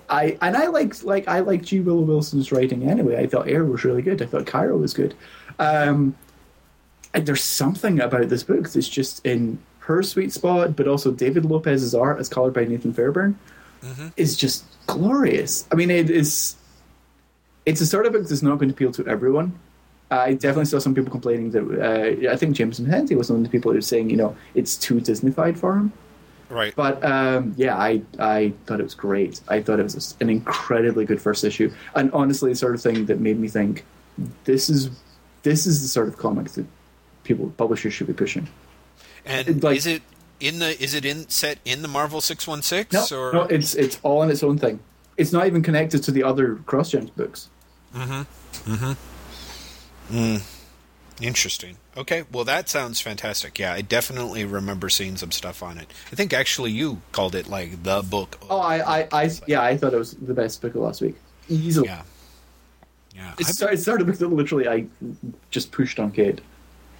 I and I liked like I liked G. Willow Wilson's writing anyway. I thought Air was really good. I thought Cairo was good. Um, and there's something about this book that's just in her sweet spot, but also David Lopez's art, as colored by Nathan Fairbairn, is just glorious. I mean, it is. It's a sort of book that's not going to appeal to everyone. I definitely saw some people complaining that uh, I think Jameson Henty was one of the people who was saying, you know, it's too Disneyfied for him. Right. But um, yeah, I I thought it was great. I thought it was an incredibly good first issue, and honestly, the sort of thing that made me think this is this is the sort of comic that people publishers should be pushing. and like- is it in the? Is it in set in the Marvel six one six No, or? no, it's it's all on its own thing. It's not even connected to the other CrossGen books. Interesting. Okay, well that sounds fantastic. Yeah, I definitely remember seeing some stuff on it. I think actually you called it like the book. of- Oh, I, I, I yeah, I thought it was the best book of last week, easily. yeah, yeah. It started, it started that literally I just pushed on Kate.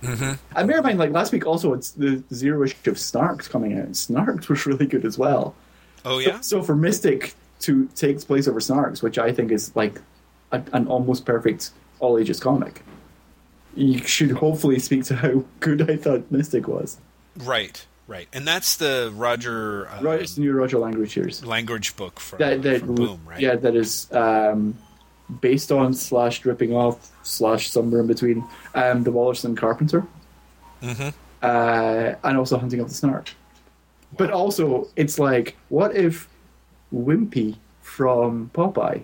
Mm-hmm. And bear in mind, like last week, also it's the zero issue of Snarks coming out. Snarks was really good as well. oh yeah. So for Mystic to take place over Snarks, which I think is like a, an almost perfect all ages comic, you should hopefully speak to how good I thought Mystic was. Right, right, and that's the Roger Right, it's the new Roger Langridge series. Langridge book from, That, that from Boom, right? Yeah, that is um, based on slash dripping off slash somewhere in between um, the Walrus and Carpenter, Mhm. uh, and also Hunting of the Snark. But also, it's like, what if Wimpy from Popeye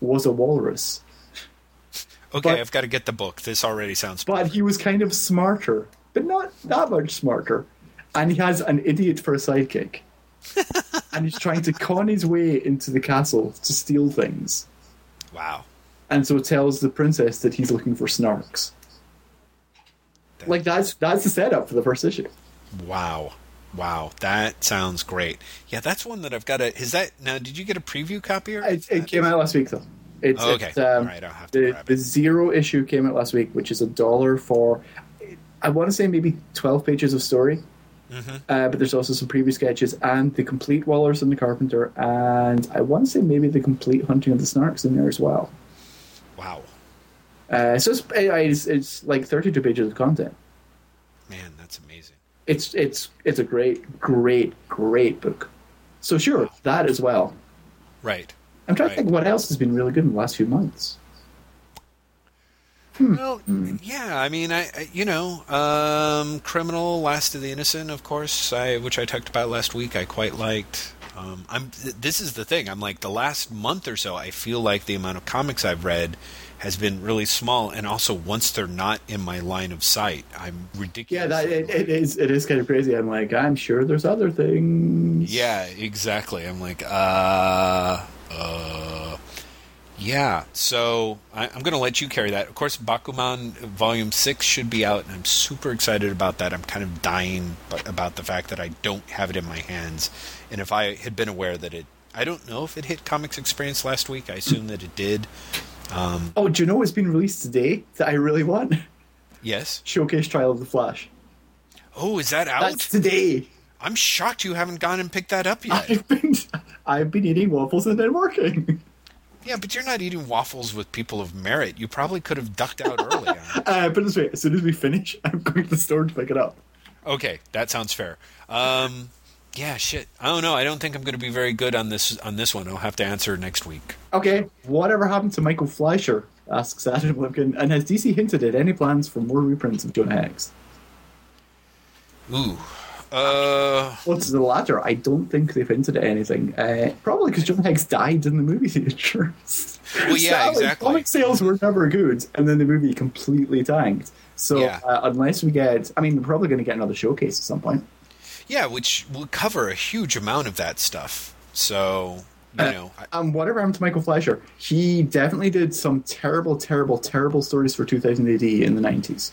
was a walrus, Okay, but- I've got to get the book. This already sounds. but he was kind of smarter, but not that much smarter, and he has an idiot for a sidekick, and he's trying to con his way into the castle to steal things. wow. and so tells the princess that he's looking for snarks. Like that's that's the setup for the first issue. Wow. Wow, that sounds great. Yeah, that's one that I've got to. Is that now? Did you get a preview copy? Or It, it came out last week though. It's, Oh, okay. it's, um, All right, I'll have to the, grab the zero issue came out last week, which is a dollar for. I want to say maybe twelve pages of story, Mm-hmm. uh, but there's also some preview sketches and the complete Walrus and the Carpenter, and I want to say maybe the complete Hunting of the Snarks in there as well. Wow, Uh, so it's, it's it's like thirty-two pages of content. man, that's amazing. it's it's it's a great, great, great book. So sure, that as well. Right. I'm trying Right. to think what else has been really good in the last few months. Well, yeah. I mean, I, I you know, um, criminal, Last of the Innocent, of course, I which I talked about last week. I quite liked. Um, I'm. th- This is the thing. I'm like the last month or so. I feel like the amount of comics I've read has been really small, and also once they're not in my line of sight, I'm ridiculous. Yeah, that it, it is it is kind of crazy. I'm like, I'm sure there's other things. Yeah, exactly. I'm like, uh, uh, yeah. So I, I'm going to let you carry that. Of course, Bakuman Volume Six should be out, and I'm super excited about that. I'm kind of dying but about the fact that I don't have it in my hands. And if I had been aware that it, I don't know if it hit Comics Experience last week. I assume that it did. Um, Oh, do you know what's been released today that I really want? yes. Showcase Trial of the Flash. Oh, is that out? That's today. I'm shocked you haven't gone and picked that up yet. I've been I've been eating waffles and then working. Yeah, but you're not eating waffles with people of merit. You probably could have ducked out it. Uh, but this way, as soon as we finish, I'm going to the store to pick it up. Okay, that sounds fair. Um, yeah, shit. I don't know. I don't think I'm going to be very good on this on this one. I'll have to answer next week. Okay, whatever happened to Michael Fleischer? Asks Adam Lipkin. And has DC hinted at any plans for more reprints of Jonah Hex? Ooh. Uh, to the latter, I don't think they've hinted at anything. Uh, probably because Jonah Hex died in the movie theaters. Well, yeah, Sadly, exactly. Comic sales were never good, and then the movie completely tanked. So Yeah. uh, unless we get, I mean, we're probably going to get another showcase at some point. yeah, which will cover a huge amount of that stuff. So you Uh, know, I, Um, whatever happened to Michael Fleischer? He definitely did some terrible, terrible, terrible stories for 2000 AD in the 90s.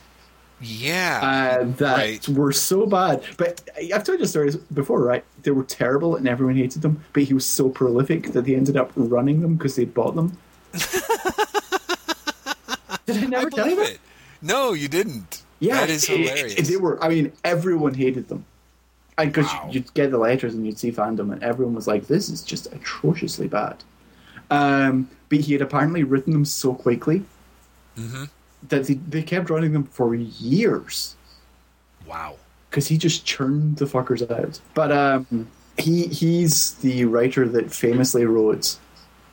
Yeah, uh, that right. were so bad. But I've told you stories before, right? They were terrible and everyone hated them. But he was so prolific that they ended up running them because they bought them. Did I I never tell you believe that? it. No, you didn't. Yeah, that is it- it- hilarious. they were. I mean, everyone hated them. And because Wow. you'd get the letters and you'd see fandom, and everyone was like, "This is just atrociously bad." Um, but he had apparently written them so quickly Mm-hmm. That they, they kept running them for years. wow. because he just churned the fuckers out. But um, he he's the writer that famously wrote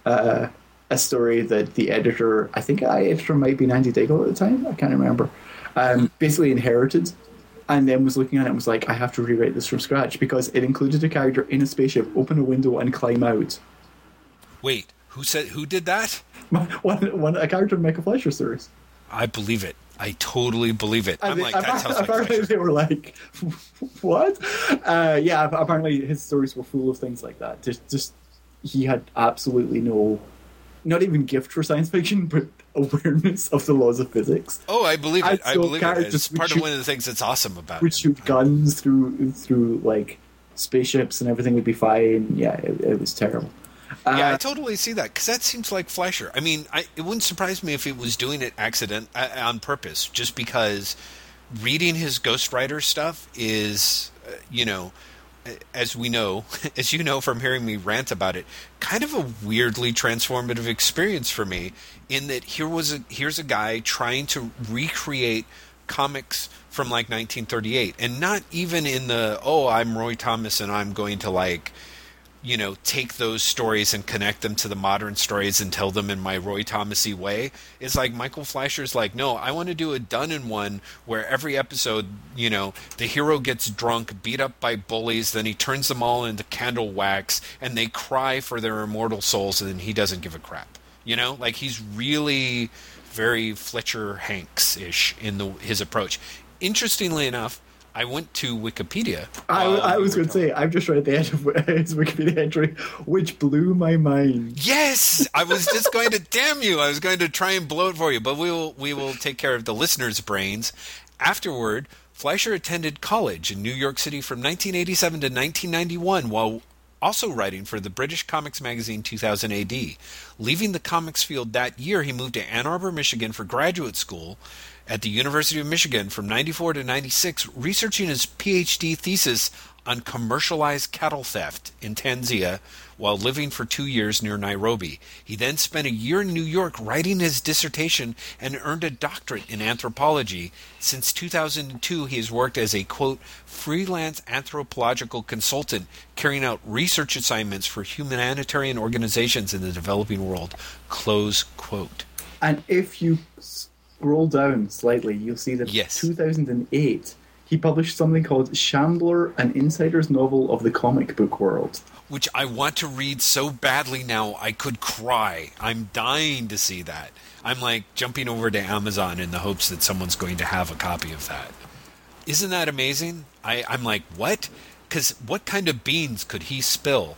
uh, a story that the editor, I think I editor might be Andy Diggle at the time, I can't remember, um, basically inherited. And then was looking at it and was like, I have to rewrite this from scratch because it included a character in a spaceship, open a window, and climb out. Wait, who said who did that? One, one, a character in Michael Fleischer stories. I believe it. I totally believe it. I'm And they- like that sounds like apparently they were like, what? Uh, yeah, apparently his stories were full of things like that. Just, just he had absolutely no, not even gift for science fiction, but awareness of the laws of physics. Oh, I believe it. I I believe it. It's part of one of the things that's awesome about it. shoot guns through through like spaceships and everything would be fine. Yeah, it, it was terrible. Yeah, I Uh, totally see that because that seems like Fleischer. I mean, I, it wouldn't surprise me if he was doing it accident uh, on purpose, just because reading his ghostwriter stuff is, uh, you know, as we know, as you know from hearing me rant about it, kind of a weirdly transformative experience for me. In that here was a here's a guy trying to recreate comics from like 1938, and not even in the oh I'm Roy Thomas and I'm going to like you know, take those stories and connect them to the modern stories and tell them in my Roy Thomasy way. It's like Michael Fleischer's like, no, I want to do a done in one where every episode, you know, the hero gets drunk, beat up by bullies, then he turns them all into candle wax, and they cry for their immortal souls, and he doesn't give a crap. You know, like he's really very Fletcher Hanks ish in the his approach. Interestingly enough, I went to Wikipedia. I, I um, was going to say, I've just read the end of his Wikipedia entry, which blew my mind. Yes, I was just going to damn you. I was going to try and blow it for you, but we will we will take care of the listeners' brains. Afterward, Fleischer attended college in New York City from 1987 to 1991 while also writing for the British comics magazine 2000 AD. Leaving the comics field that year, he moved to Ann Arbor, Michigan for graduate school at the University of Michigan from 94 to 96, researching his PhD thesis on commercialized cattle theft in Tanzania while living for two years near Nairobi. He then spent a year in New York writing his dissertation and earned a doctorate in anthropology. Since 2002, he has worked as a quote freelance anthropological consultant, carrying out research assignments for humanitarian organizations in the developing world. Close quote. And if you scroll down slightly, you'll see that Yes. 2008, he published something called Shambler, an insider's novel of the comic book world. which I want to read so badly now I could cry. I'm dying to see that. I'm like jumping over to Amazon in the hopes that someone's going to have a copy of that. Isn't that amazing? I, I'm like, what? Because what kind of beans could he spill?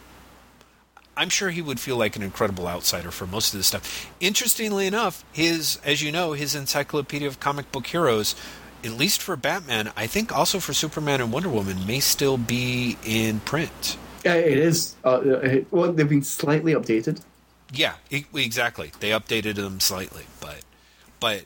I'm sure he would feel like an incredible outsider for most of this stuff. Interestingly enough, his, as you know, his Encyclopedia of Comic Book Heroes, at least for Batman, I think also for Superman and Wonder Woman, may still be in print. Uh, it is. Uh, well, they've been slightly updated. Yeah, exactly. They updated them slightly, but but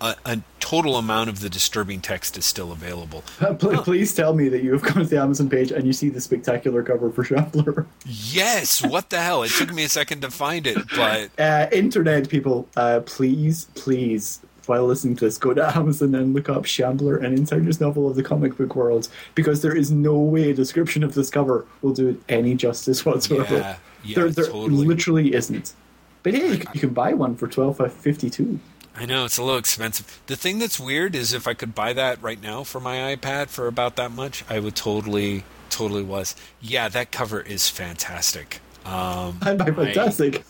a, a total amount of the disturbing text is still available. Uh, pl- Please tell me that you have gone to the Amazon page and you see the spectacular cover for Shambler. Yes, what the hell? It took me a second to find it, but Uh, internet people, uh, please, please, while listening to this, go to Amazon and look up Shambler, an insider's novel of the comic book world, because there is no way a description of this cover will do it any justice whatsoever. Yeah, yeah, there, there totally. literally isn't. But yeah, you, you can buy one for twelve fifty two. I know it's a little expensive. The thing that's weird is if I could buy that right now for my iPad for about that much, I would totally, totally was. Yeah, that cover is fantastic. Um, And by I- fantastic,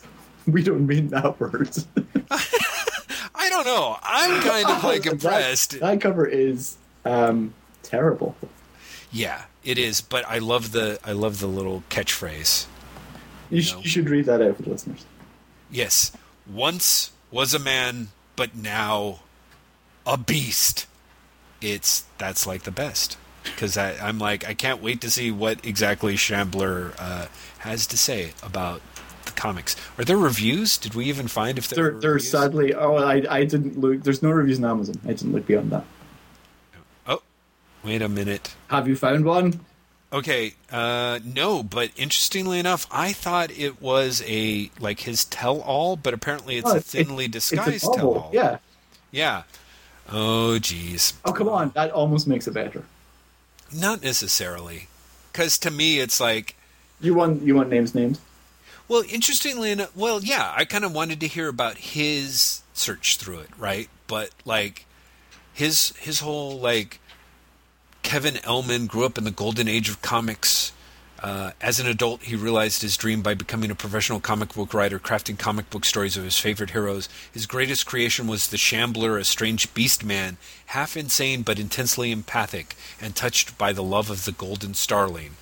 we don't mean that word. I don't know. I'm kind of like That- impressed. That, cover is um, terrible. Yeah, it is. But I love the I love the little catchphrase. You, sh- you should read that out for the listeners. Yes, once was a man, but now a beast. It's that's like the best because I'm like I can't wait to see what exactly Shambler uh, has to say about the comics. Are there reviews? Did we even find if there There, were there reviews? sadly. Oh, I, I didn't look. There's no reviews on Amazon. I didn't look beyond that. Oh, wait a minute. Have you found one? Okay, uh, no, but interestingly enough, I thought it was a like his tell-all, but apparently it's Oh, a thinly it's a disguised novel. tell-all. Yeah. yeah. Oh, geez. Oh come on, that almost makes it better. Not necessarily, because to me it's like, You want you want names named? well, interestingly enough, well, yeah, I kind of wanted to hear about his search through it, right? But like his his whole like Kevin Ellman grew up in the golden age of comics. Uh, as an adult, he realized his dream by becoming a professional comic book writer, crafting comic book stories of his favorite heroes. His greatest creation was the Shambler, a strange beast man, half insane but intensely empathic, and touched by the love of the golden starling.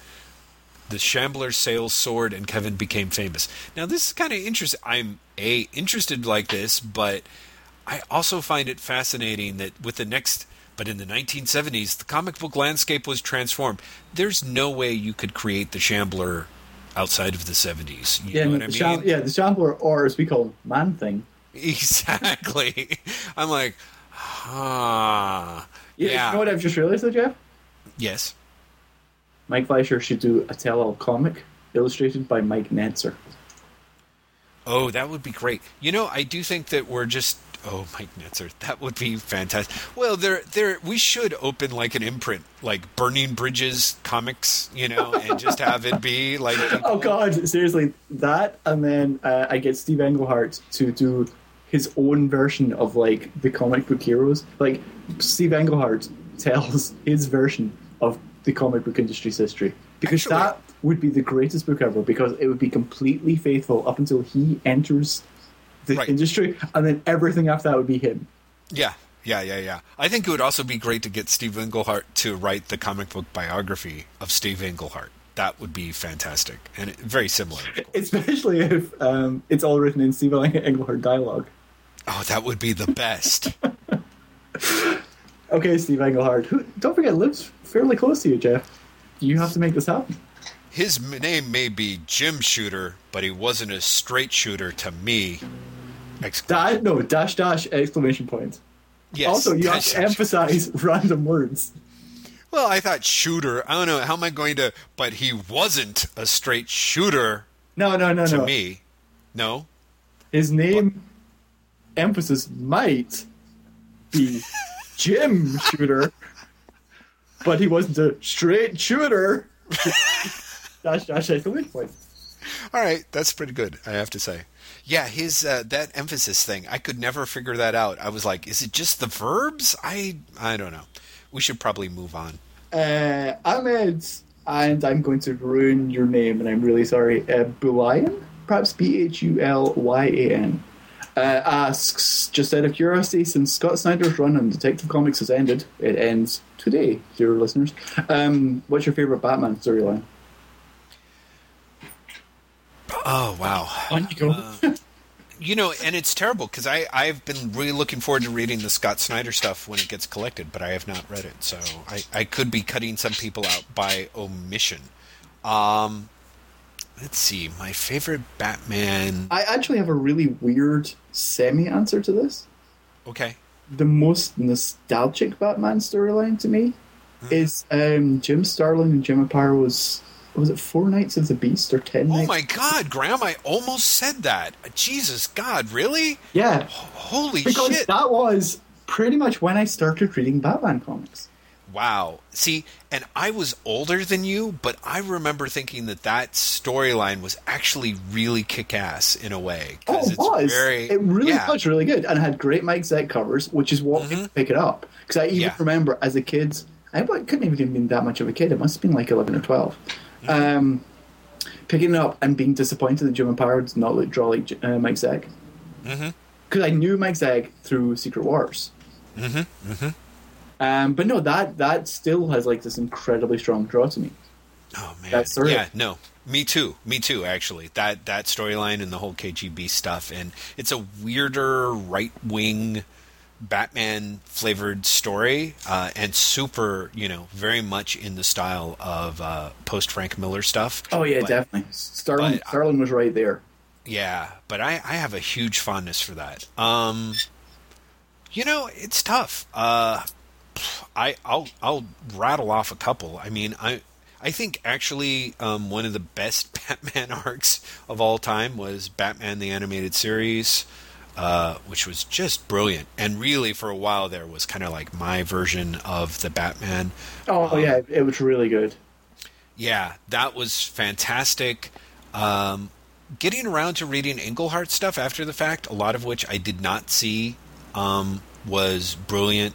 The Shambler sales soared, and Kevin became famous. Now, this is kind of interesting. I'm a interested like this, but I also find it fascinating that with the next, but in the 1970s, the comic book landscape was transformed. There's no way you could create the Shambler outside of the 70s. You Yeah, know what I the mean? Sham- yeah, the Shambler, or as we call him, Man Thing. Exactly. I'm like, ah, Yeah. yeah. You know what I've just realized, though, Jeff? yes. Mike Fleischer should do a tell-all comic illustrated by Mike Netzer. Oh, that would be great. You know, I do think that we're just. Oh, Mike Netzer, that would be fantastic. Well, there, there, we should open like an imprint, like Burning Bridges comics, you know, and just have it be like. Oh God, seriously, that, and then uh, I get Steve Englehart to do his own version of like the comic book heroes. Like Steve Englehart tells his version of the comic book industry's history because Actually- that would be the greatest book ever because it would be completely faithful up until he enters the Right. industry, and then everything after that would be him. Yeah, yeah, yeah, yeah. I think it would also be great to get Steve Englehart to write the comic book biography of Steve Englehart. That would be fantastic and very similar. Especially if um, it's all written in Steve Englehart dialogue. Oh, that would be the best. Okay, Steve Englehart, who don't forget lives fairly close to you, Jeff. You have to make this happen. His name may be Jim Shooter, but he wasn't a straight shooter to me. Exclamation. Dash, no, dash dash exclamation point. Yes. also, you have to dash. emphasize random words. Well, I thought shooter. I don't know. How am I going to? But he wasn't a straight shooter No, no, no, to no. me. No. His name emphasis might be Jim Shooter, but he wasn't a straight shooter. dash dash exclamation point. All right, that's pretty good. I have to say. Yeah, his uh, that emphasis thing. I could never figure that out. I was like, is it just the verbs? I I don't know. We should probably move on. Uh, Ahmed, and I'm going to ruin your name, and I'm really sorry. Uh, Bulayan, perhaps B H U L Y A N, uh, asks, just out of curiosity, since Scott Snyder's run on Detective Comics has ended, it ends today, dear listeners. Um, what's your favorite Batman storyline? Oh wow. On you go. You know, and it's terrible because I I've been really looking forward to reading the Scott Snyder stuff when it gets collected, but I have not read it, so I I could be cutting some people out by omission. Um, let's see, my favorite Batman. I actually have a really weird semi-answer to this. Okay, The most nostalgic Batman storyline to me is um, Jim Starlin and Jim Aparo's. Was it Four Nights of the Beast or Ten Oh Nights? Oh my God, Graeme! I almost said that. Jesus God, really? Yeah, Holy because shit! that was pretty much when I started reading Batman comics. Wow. See, and I was older than you, but I remember thinking that that storyline was actually really kick-ass in a way. Oh, it was. Very, it really yeah. was really good, and had great Mike Zeck covers, which is what mm-hmm. made me pick it up. Because I even Yeah. remember as a kid, I couldn't even have been that much of a kid. It must have been like eleven or 12 Um, picking it up and being disappointed that Jim Aparo did not look draw like uh, Mike Zeck. Because I knew Mike Zeck through Secret Wars. Mm-hmm. Um, but no, that that still has like this incredibly strong draw to me. Oh man, That's sort of- yeah, no, me too, me too. Actually, that that storyline and the whole KGB stuff, and it's a weirder right wing Batman flavored story, uh, and super, you know, very much in the style of uh, post Frank Miller stuff. Oh yeah, But- definitely. Starlin but- Starlin was right there. Yeah, but I, I have a huge fondness for that. Um, you know, it's tough. Uh, I I'll I'll rattle off a couple. I mean, I I think actually um, one of the best Batman arcs of all time was Batman the animated series, uh, which was just brilliant. And really, for a while there, was kind of like my version of the Batman. Oh yeah, it was really good. Yeah, that was fantastic. Um, getting around to reading Englehart stuff after the fact, a lot of which I did not see, um, was brilliant.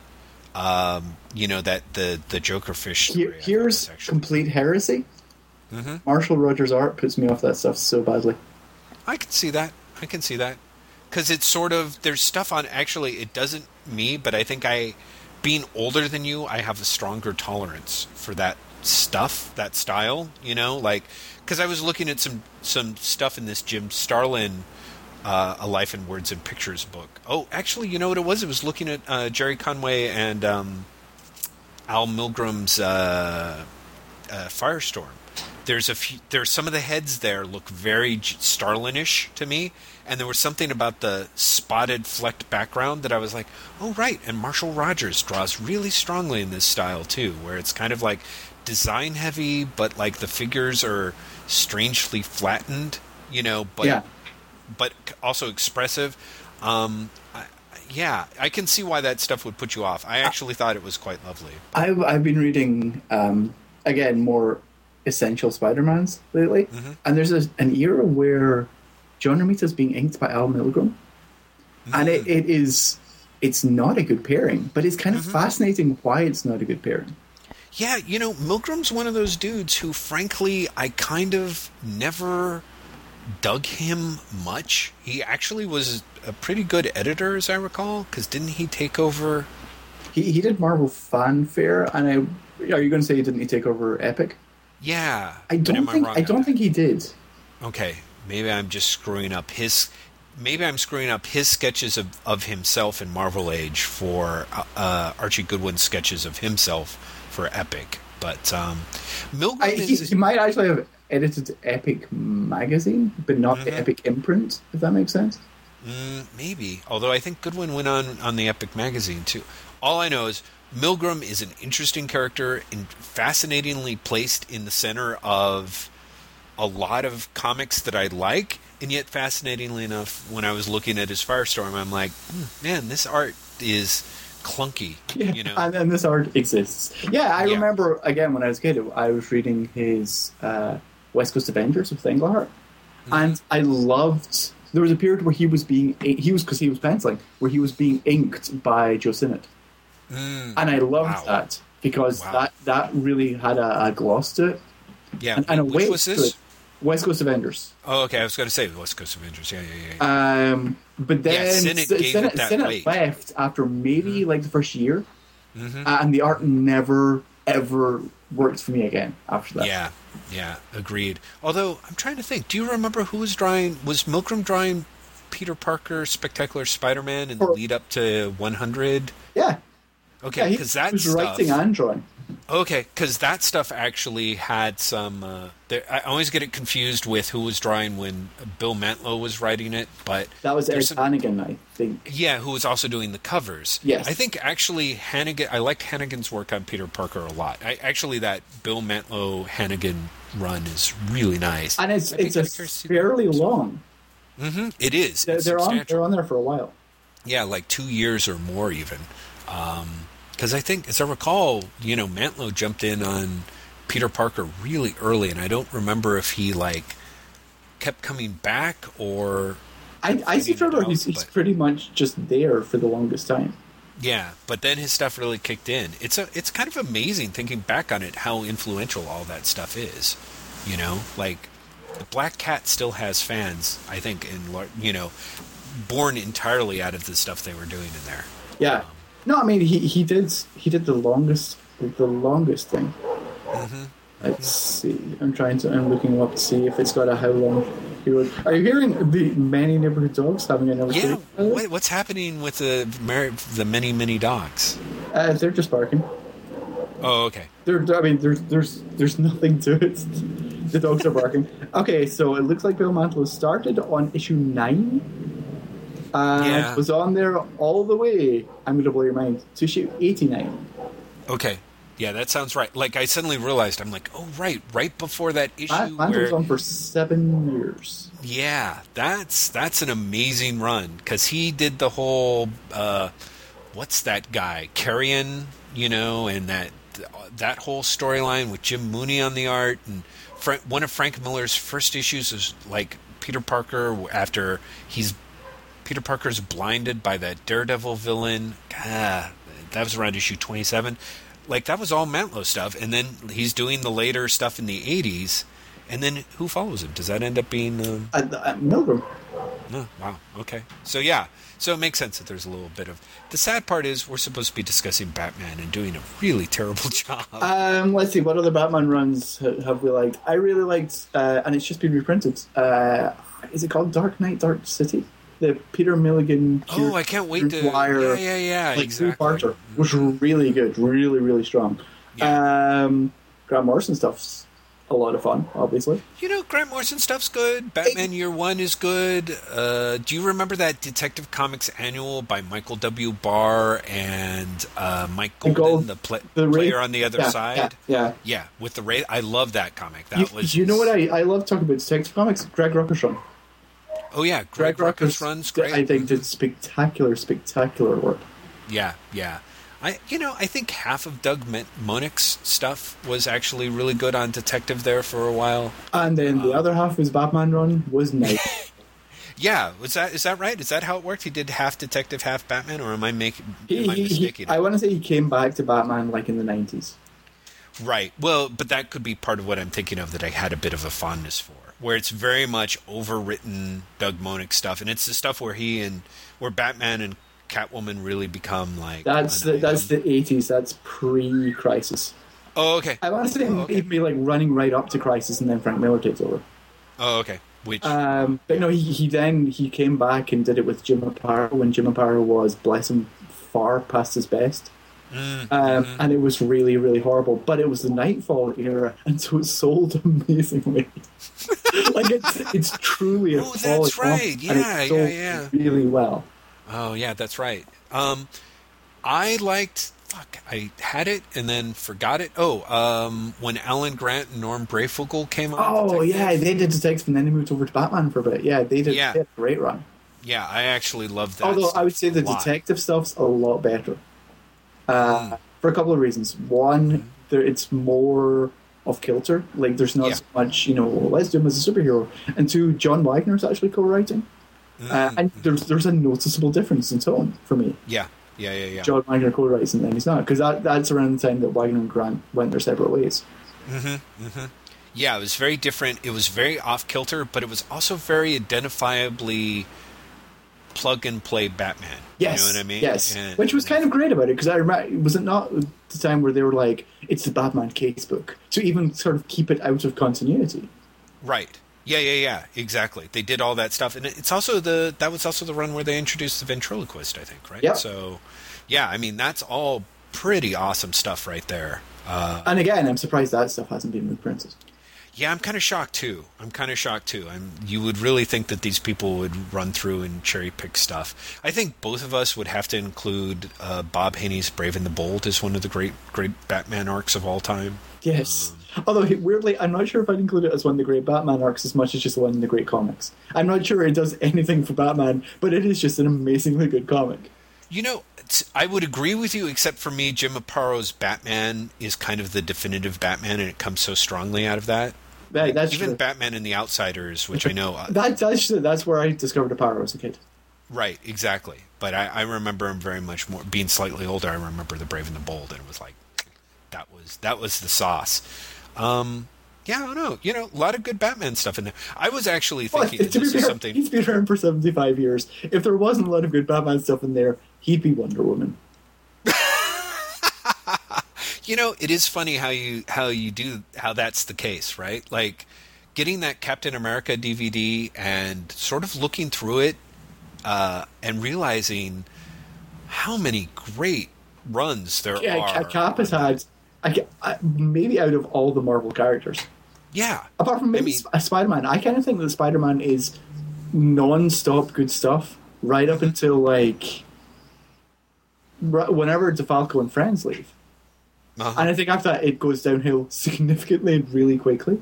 Um, you know that the the Joker fish. Here, story, I thought here's complete heresy. Mm-hmm. Marshall Rogers' art puts me off that stuff so badly. I can see that. I can see that because it's sort of there's stuff on. Actually, it doesn't me, but I think I, being older than you, I have a stronger tolerance for that stuff, that style. You know, like because I was looking at some some stuff in this Jim Starlin. Uh, a Life in Words and Pictures book. Oh, actually, you know what it was? It was looking at uh, Gerry Conway and um, Al Milgrom's uh, uh, Firestorm. There's a few, there's some of the heads there look very Starlinish to me, and there was something about the spotted flecked background that I was like, oh right. And Marshall Rogers draws really strongly in this style too, where it's kind of like design heavy, but like the figures are strangely flattened, you know, but yeah, but also expressive. Um, I, yeah, I can see why that stuff would put you off. I actually thought it was quite lovely. I've I've been reading um, again more essential Spider-Mans lately, Mm-hmm. and there's a, an era where John Romita's being inked by Al Milgrom, and it, Mm-hmm. it is it's not a good pairing, but it's kind of fascinating why it's not a good pairing. Yeah, you know, Milgrom's one of those dudes who, frankly, I kind of never dug him much. He actually was a pretty good editor, as I recall, because didn't he take over? He he did Marvel Fanfare, and I are you going to say didn't he take over Epic? Yeah, I don't think wrong I don't think he did. Okay, maybe I'm just screwing up his. Maybe I'm screwing up his sketches of, of himself in Marvel Age for uh, uh, Archie Goodwin's sketches of himself for Epic. But um, Milgrom I, he, is he might actually have edited Epic magazine, but not Mm-hmm. the Epic imprint. If that makes sense. Mm, maybe. Although I think Goodwin went on on the Epic magazine too. All I know is Milgrom is an interesting character and fascinatingly placed in the center of a lot of comics that I like. And yet, fascinatingly enough, when I was looking at his Firestorm, I'm like, hmm, man, this art is clunky. Yeah, You know, and, and this art exists. Yeah, I Yeah. remember again when I was a kid, I was reading his uh, West Coast Avengers with Englehart, Mm-hmm. and I loved. There was a period where he was being he was because he was penciling where he was being inked by Joe Sinnott, Mm, and I loved Wow. that because Wow. that that really had a, a gloss to it yeah. and, and a Which was this? West Coast Avengers. Oh, okay. I was going to say West Coast Avengers. Yeah, yeah, yeah. Um, but then Yeah, Sinnott S- gave it Sinnott, that Sinnott weight. left after maybe like the first year, Mhm. uh, and the art never ever worked for me again after that. Yeah, yeah, agreed. Although I'm trying to think, do you remember who was drawing? Was Milgrom drawing Peter Parker, Spectacular Spider-Man, in the lead up to 100? yeah, yeah. Okay, He because that was stuff. writing and drawing. Okay, because that stuff actually had some. Uh, there, I always get it confused with who was drawing when Bill Mantlo was writing it, but That was there's some- Hannigan, I think. yeah, who was also doing the covers. Yes. I think actually Hannigan. I liked Hannigan's work on Peter Parker a lot. I, actually, that Bill Mantlo Hannigan run is really nice. And it's I'd it's a curious to see fairly long. hmm It is. They're, they're on they're on there for a while. Yeah, like two years or more even. Because I think, as I recall, you know, Mantlo jumped in on Peter Parker really early, and I don't remember if he like kept coming back or I, I to remember he's, he's pretty much just there for the longest time. yeah. But then his stuff really kicked in. It's a it's kind of amazing thinking back on it how influential all that stuff is. You know, like the Black Cat still has fans. I think, in you know, born entirely out of the stuff they were doing in there. Yeah. Um, No, I mean he, he did he did the longest the longest thing. Mm-hmm. Let's see. I'm trying to. I'm looking up to see if it's got a how long period. Are you hearing the many neighborhood dogs having another? Yeah. period, by the way? What, what's happening with the the many many dogs? Uh, they're just barking. Oh, okay. There, I mean, there's there's there's nothing to it. The dogs are barking. Okay, so it looks like Bill Mantlo started on issue nine. And Yeah. was on there all the way. I'm going to blow your mind to issue 89. Okay. Yeah, that sounds right. Like I suddenly realized, I'm like, oh right, right before that issue Mantlo where was on for seven years. Yeah, that's that's an amazing run because he did the whole uh, what's that guy Carrion, you know, and that that whole storyline with Jim Mooney on the art and one of Frank Miller's first issues is like Peter Parker after he's Peter Parker's blinded by that Daredevil villain. Ah, that was around issue 27. Like that was all Mantlo stuff, and then he's doing the later stuff in the 80s. And then who follows him? Does that end up being? Um, At, at Milgrom. Oh, wow. Okay. So yeah. So it makes sense that there's a little bit of. The sad part is we're supposed to be discussing Batman and doing a really terrible job. Um, let's see, what other Batman runs have we liked? I really liked, uh, and it's just been reprinted. Uh, is it called Dark Knight, Dark City? The Peter Milligan. oh, I can't wait to. Dwyer, yeah, yeah, yeah. like exactly. two-parter was really good, really, really strong. Um, Grant Morrison stuff's a lot of fun, obviously. You know, Grant Morrison stuff's good. Batman Year One is good. Uh, do you remember that Detective Comics annual by Michael W. Barr and uh, Mike Golden, Gold- the, pla- the player on the other yeah, side? Yeah, yeah. Yeah, with the Ray. I love that comic. That You, was. you know what I, I love talking about Detective Comics? Greg Rucka's run. Oh yeah, Greg, Greg Ruckus Rucka's runs great. I think did spectacular, spectacular work. Yeah, yeah. I, you know, I think half of Doug Mon- Moench's stuff was actually really good on Detective there for a while. And then Uh, the other half was Batman run was nice. Yeah, was that is that right? Is that how it worked? He did half Detective, half Batman, or am I making He- am I he- I want to say he came back to Batman like in the nineties. Right. Well, but that could be part of what I'm thinking of that I had a bit of a fondness for, where it's very much overwritten Doug Moench stuff, and it's the stuff where he and where Batman and Catwoman really become like. That's the, that's the eighties. That's pre-Crisis. Oh, okay. I want to say Oh, okay. maybe like running right up to Crisis, and then Frank Miller takes over. Oh, okay. Which Um, but no, he, he then he came back and did it with Jim Aparo when Jim Aparo was bless him far past his best. Mm, Um, mhm. And it was really, really horrible. But it was the Nightfall era, and so it sold amazingly. like it's it's truly a Oh, that's right. and Yeah, it sold yeah, yeah. really well. Oh yeah, that's right. Um, I liked. Fuck, I had it and then forgot it. Oh, um, when Alan Grant and Norm Breyfogle came on. Oh Detective. yeah, they did Detective, and then they moved over to Batman for a bit. Yeah, they did, Yeah. they great run. yeah. I actually loved that. Although I would say the lot. detective stuff's a lot better. Uh. For a couple of reasons. One, there it's more off kilter. Like there's not Yeah. so much, you know, let's do him as a superhero. And two, John Wagner's actually co-writing, uh, Mm. and there's there's a noticeable difference in tone for me. yeah, yeah, yeah, yeah. John Wagner co-writes and then he's not because that that's around the time that Wagner and Grant went their separate ways. Mm-hmm. Mm-hmm. Yeah, it was very different. It was very off kilter, but it was also very identifiably plug and play Batman. Yes, you know what I mean? Yes, And- which was kind of great about it because I remember was it not the time where they were like it's the Batman casebook to even sort of keep it out of continuity. right. Yeah, yeah, yeah. Exactly. They did all that stuff, and it's also the that was also the run where they introduced the ventriloquist. I think, right? Yeah. So, yeah, I mean that's all pretty awesome stuff right there. Uh, And again, I'm surprised that stuff hasn't been reprinted. Yeah, I'm kind of shocked too. I'm kind of shocked too. I'm, you would really think that these people would run through and cherry pick stuff. I think both of us would have to include uh, Bob Haney's Brave and the Bold as one of the great, great Batman arcs of all time. Yes. Although weirdly, I'm not sure if I'd include it as one of the great Batman arcs as much as just one of the great comics. I'm not sure it does anything for Batman, but it is just an amazingly good comic. You know, I would agree with you, except for me, Jim Aparo's Batman is kind of the definitive Batman, and it comes so strongly out of that. Right, that's Even true. Batman and the Outsiders, which I know, uh, that, that's that's where I discovered the power as a kid. right, exactly. But I, I remember him very much more being slightly older. I remember the Brave and the Bold, and it was like that was that was the sauce. Um, yeah, I don't know. You know, a lot of good Batman stuff in there. I was actually Well, thinking to be this is fair, something. he's been around for 75 years. If there wasn't a lot of good Batman stuff in there, he'd be Wonder Woman. You know, it is funny how you how you do how that's the case, right? Like getting that Captain America DVD and sort of looking through it uh, and realizing how many great runs there Yeah, are. Cap has had I, I, maybe out of all the Marvel characters, Yeah, apart from maybe mean- Sp- Spider-Man, I kind of think that Spider-Man is non-stop good stuff right up until like whenever DeFalco and friends leave. Uh-huh. And I think after that, it goes downhill significantly and really quickly.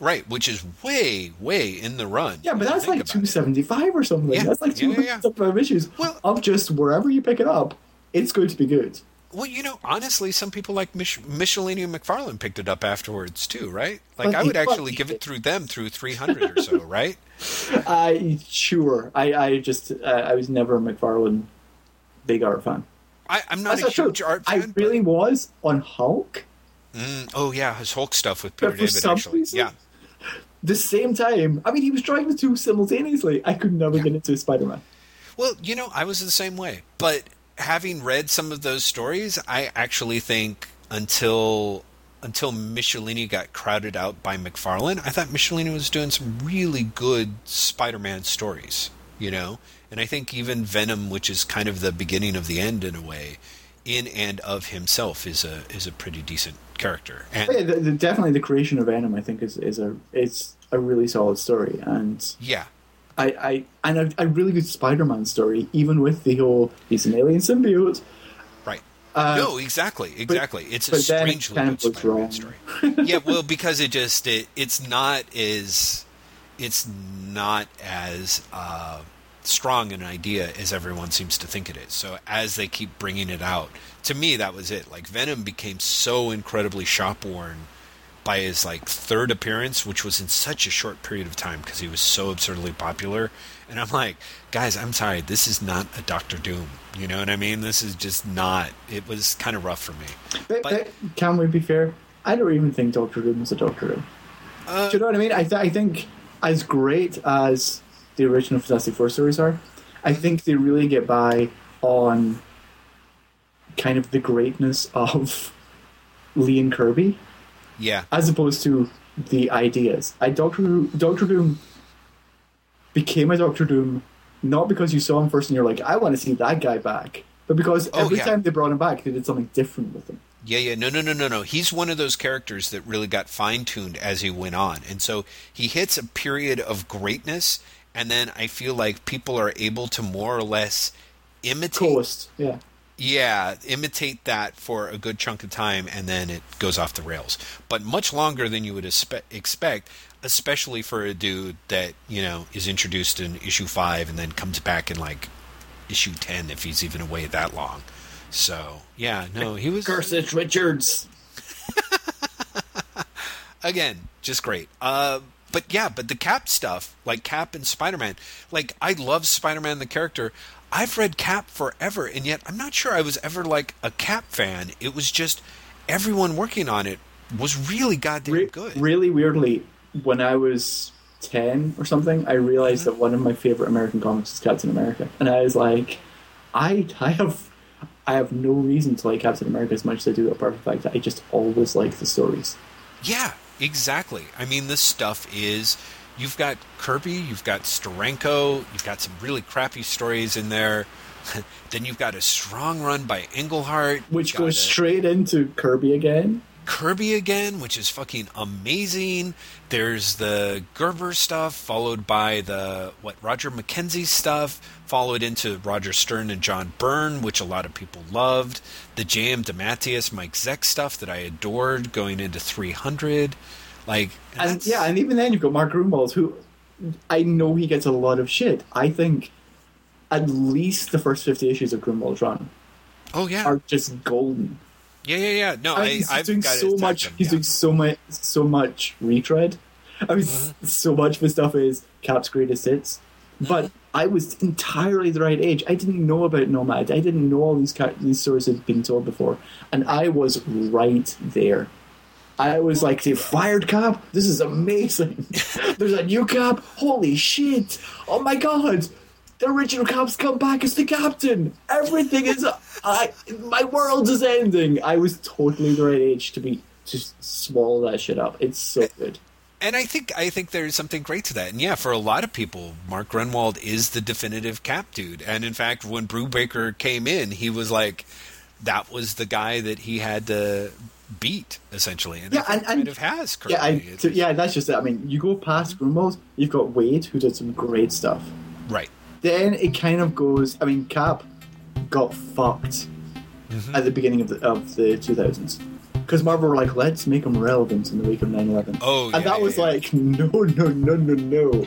right, which is way way in the run. Yeah, but that's like about it. 275 or something. Yeah, That's like yeah, yeah, 275 issues Well- of just wherever you pick it up, it's going to be good. Well, you know, honestly, some people like Mich- Michelinie and McFarlane picked it up afterwards too, right? Like But I would actually give it through them through 300 or so, right? I sure. I, I just uh, I was never a McFarlane big art fan. I, I'm not That's a not true. huge art I fan. really was on Hulk. mm, oh yeah, his Hulk stuff with Peter David actually. reason- Yeah, The same time, I mean, he was drawing the two simultaneously. I could never get into Spider-Man. Well, you know, I was the same way. But having read some of those stories, I actually think until until Michelinie got crowded out by McFarlane, I thought Michelinie was doing some really good Spider-Man stories, you know? And I think even Venom, which is kind of the beginning of the end in a way, in and of himself is a is a pretty decent character. And yeah, the, the, definitely the creation of Venom, I think, is is a it's a really solid story, and yeah. I, I and a, a really good Spider-Man story, even with the whole he's an alien symbiote. Right. Uh, no, exactly, exactly. it's a but then it strangely kind good of goes Spider-Man story. yeah, well, because it just it, it's not as it's not as uh, strong an idea as everyone seems to think it is. So as they keep bringing it out, to me that was it. Like Venom became so incredibly shop worn by his like third appearance, which was in such a short period of time because he was so absurdly popular. And I'm like, guys, I'm sorry, this is not a Doctor Doom. You know what I mean? This is just not. It was kind of rough for me. But, But- can we be fair? I don't even think Doctor Doom was a Doctor Doom. Uh, Do you know what I mean? I, th- I think as great as the original Fantastic Four stories are, I think they really get by on kind of the greatness of Lee and Kirby Yeah, as opposed to the ideas. I Doctor Doctor Doom became a Doctor Doom not because you saw him first and you're like, I want to see that guy back, but because Oh, every yeah. time they brought him back, they did something different with him. Yeah, yeah, no, no, no, no, no. He's one of those characters that really got fine tuned as he went on, and so he hits a period of greatness, and then I feel like people are able to more or less imitate, Coast, yeah. yeah, imitate that for a good chunk of time, and then it goes off the rails. But much longer than you would espe- expect, especially for a dude that you know is introduced in issue five and then comes back in like issue ten if he's even away that long. So yeah, no, he was Curtis Richards. again, just great. Uh, but yeah, but the Cap stuff, like Cap and Spider Man, like I love Spider Man the character. I've read Cap forever, and yet I'm not sure I was ever like a Cap fan. It was just everyone working on it was really goddamn Re- good. Really weirdly, when I was 10 or something, I realized mm-hmm. that one of my favorite American comics is Captain America. And I was like, I, I have I have no reason to like Captain America as much as I do, apart from the fact that I just always like the stories. Yeah, exactly. I mean, this stuff is. You've got Kirby, you've got Steranko, you've got some really crappy stories in there. then you've got a strong run by Englehart, Which goes a- straight into Kirby again. Kirby again, which is fucking amazing. There's the Gerber stuff, followed by the what Roger McKenzie stuff, followed into Roger Stern and John Byrne, which a lot of people loved. The J.M. DeMatteis, Mike Zeck stuff that I adored, going into 300. Like, And yeah, and even then you've got Mark Gruenwald, who I know he gets a lot of shit. I think at least the first 50 issues of Gruenwald's run oh yeah, are just golden. Yeah, yeah, yeah. No, I he's I've doing so much. tagged, He's yeah. doing so much, so much retread. I mean, Mm-hmm. so much of his stuff is Cap's greatest hits. But Mm-hmm. I was entirely the right age. I didn't know about Nomad. I didn't know all these these stories had been told before, and I was right there. I was like, "They fired Cap. This is amazing. There's a new Cap. Holy shit! Oh my god! The original Cap's come back as the captain. Everything is, I, my world is ending. I was totally the right age to be to swallow that shit up. It's so good. And I think I think there's something great to that. And yeah, for a lot of people, Mark Gruenwald is the definitive cap dude. And in fact, when Brubaker came in, he was like, that was the guy that he had to beat essentially. And Yeah, and- and- kind of has. Yeah, I, so, yeah, that's just it. I mean, you go past Grunwald, you've got Waid, who did some great stuff. right. Then it kind of goes. I mean, Cap got fucked Mhm. at the beginning of the of the 2000s because Marvel were like, let's make him relevant in the week of 9/11. Oh, and yeah, that yeah, was yeah. like, no, no, no, no, no.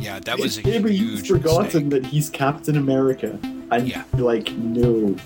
Yeah, that was a Maybe huge you've forgotten mistake. that he's Captain America, and like, no.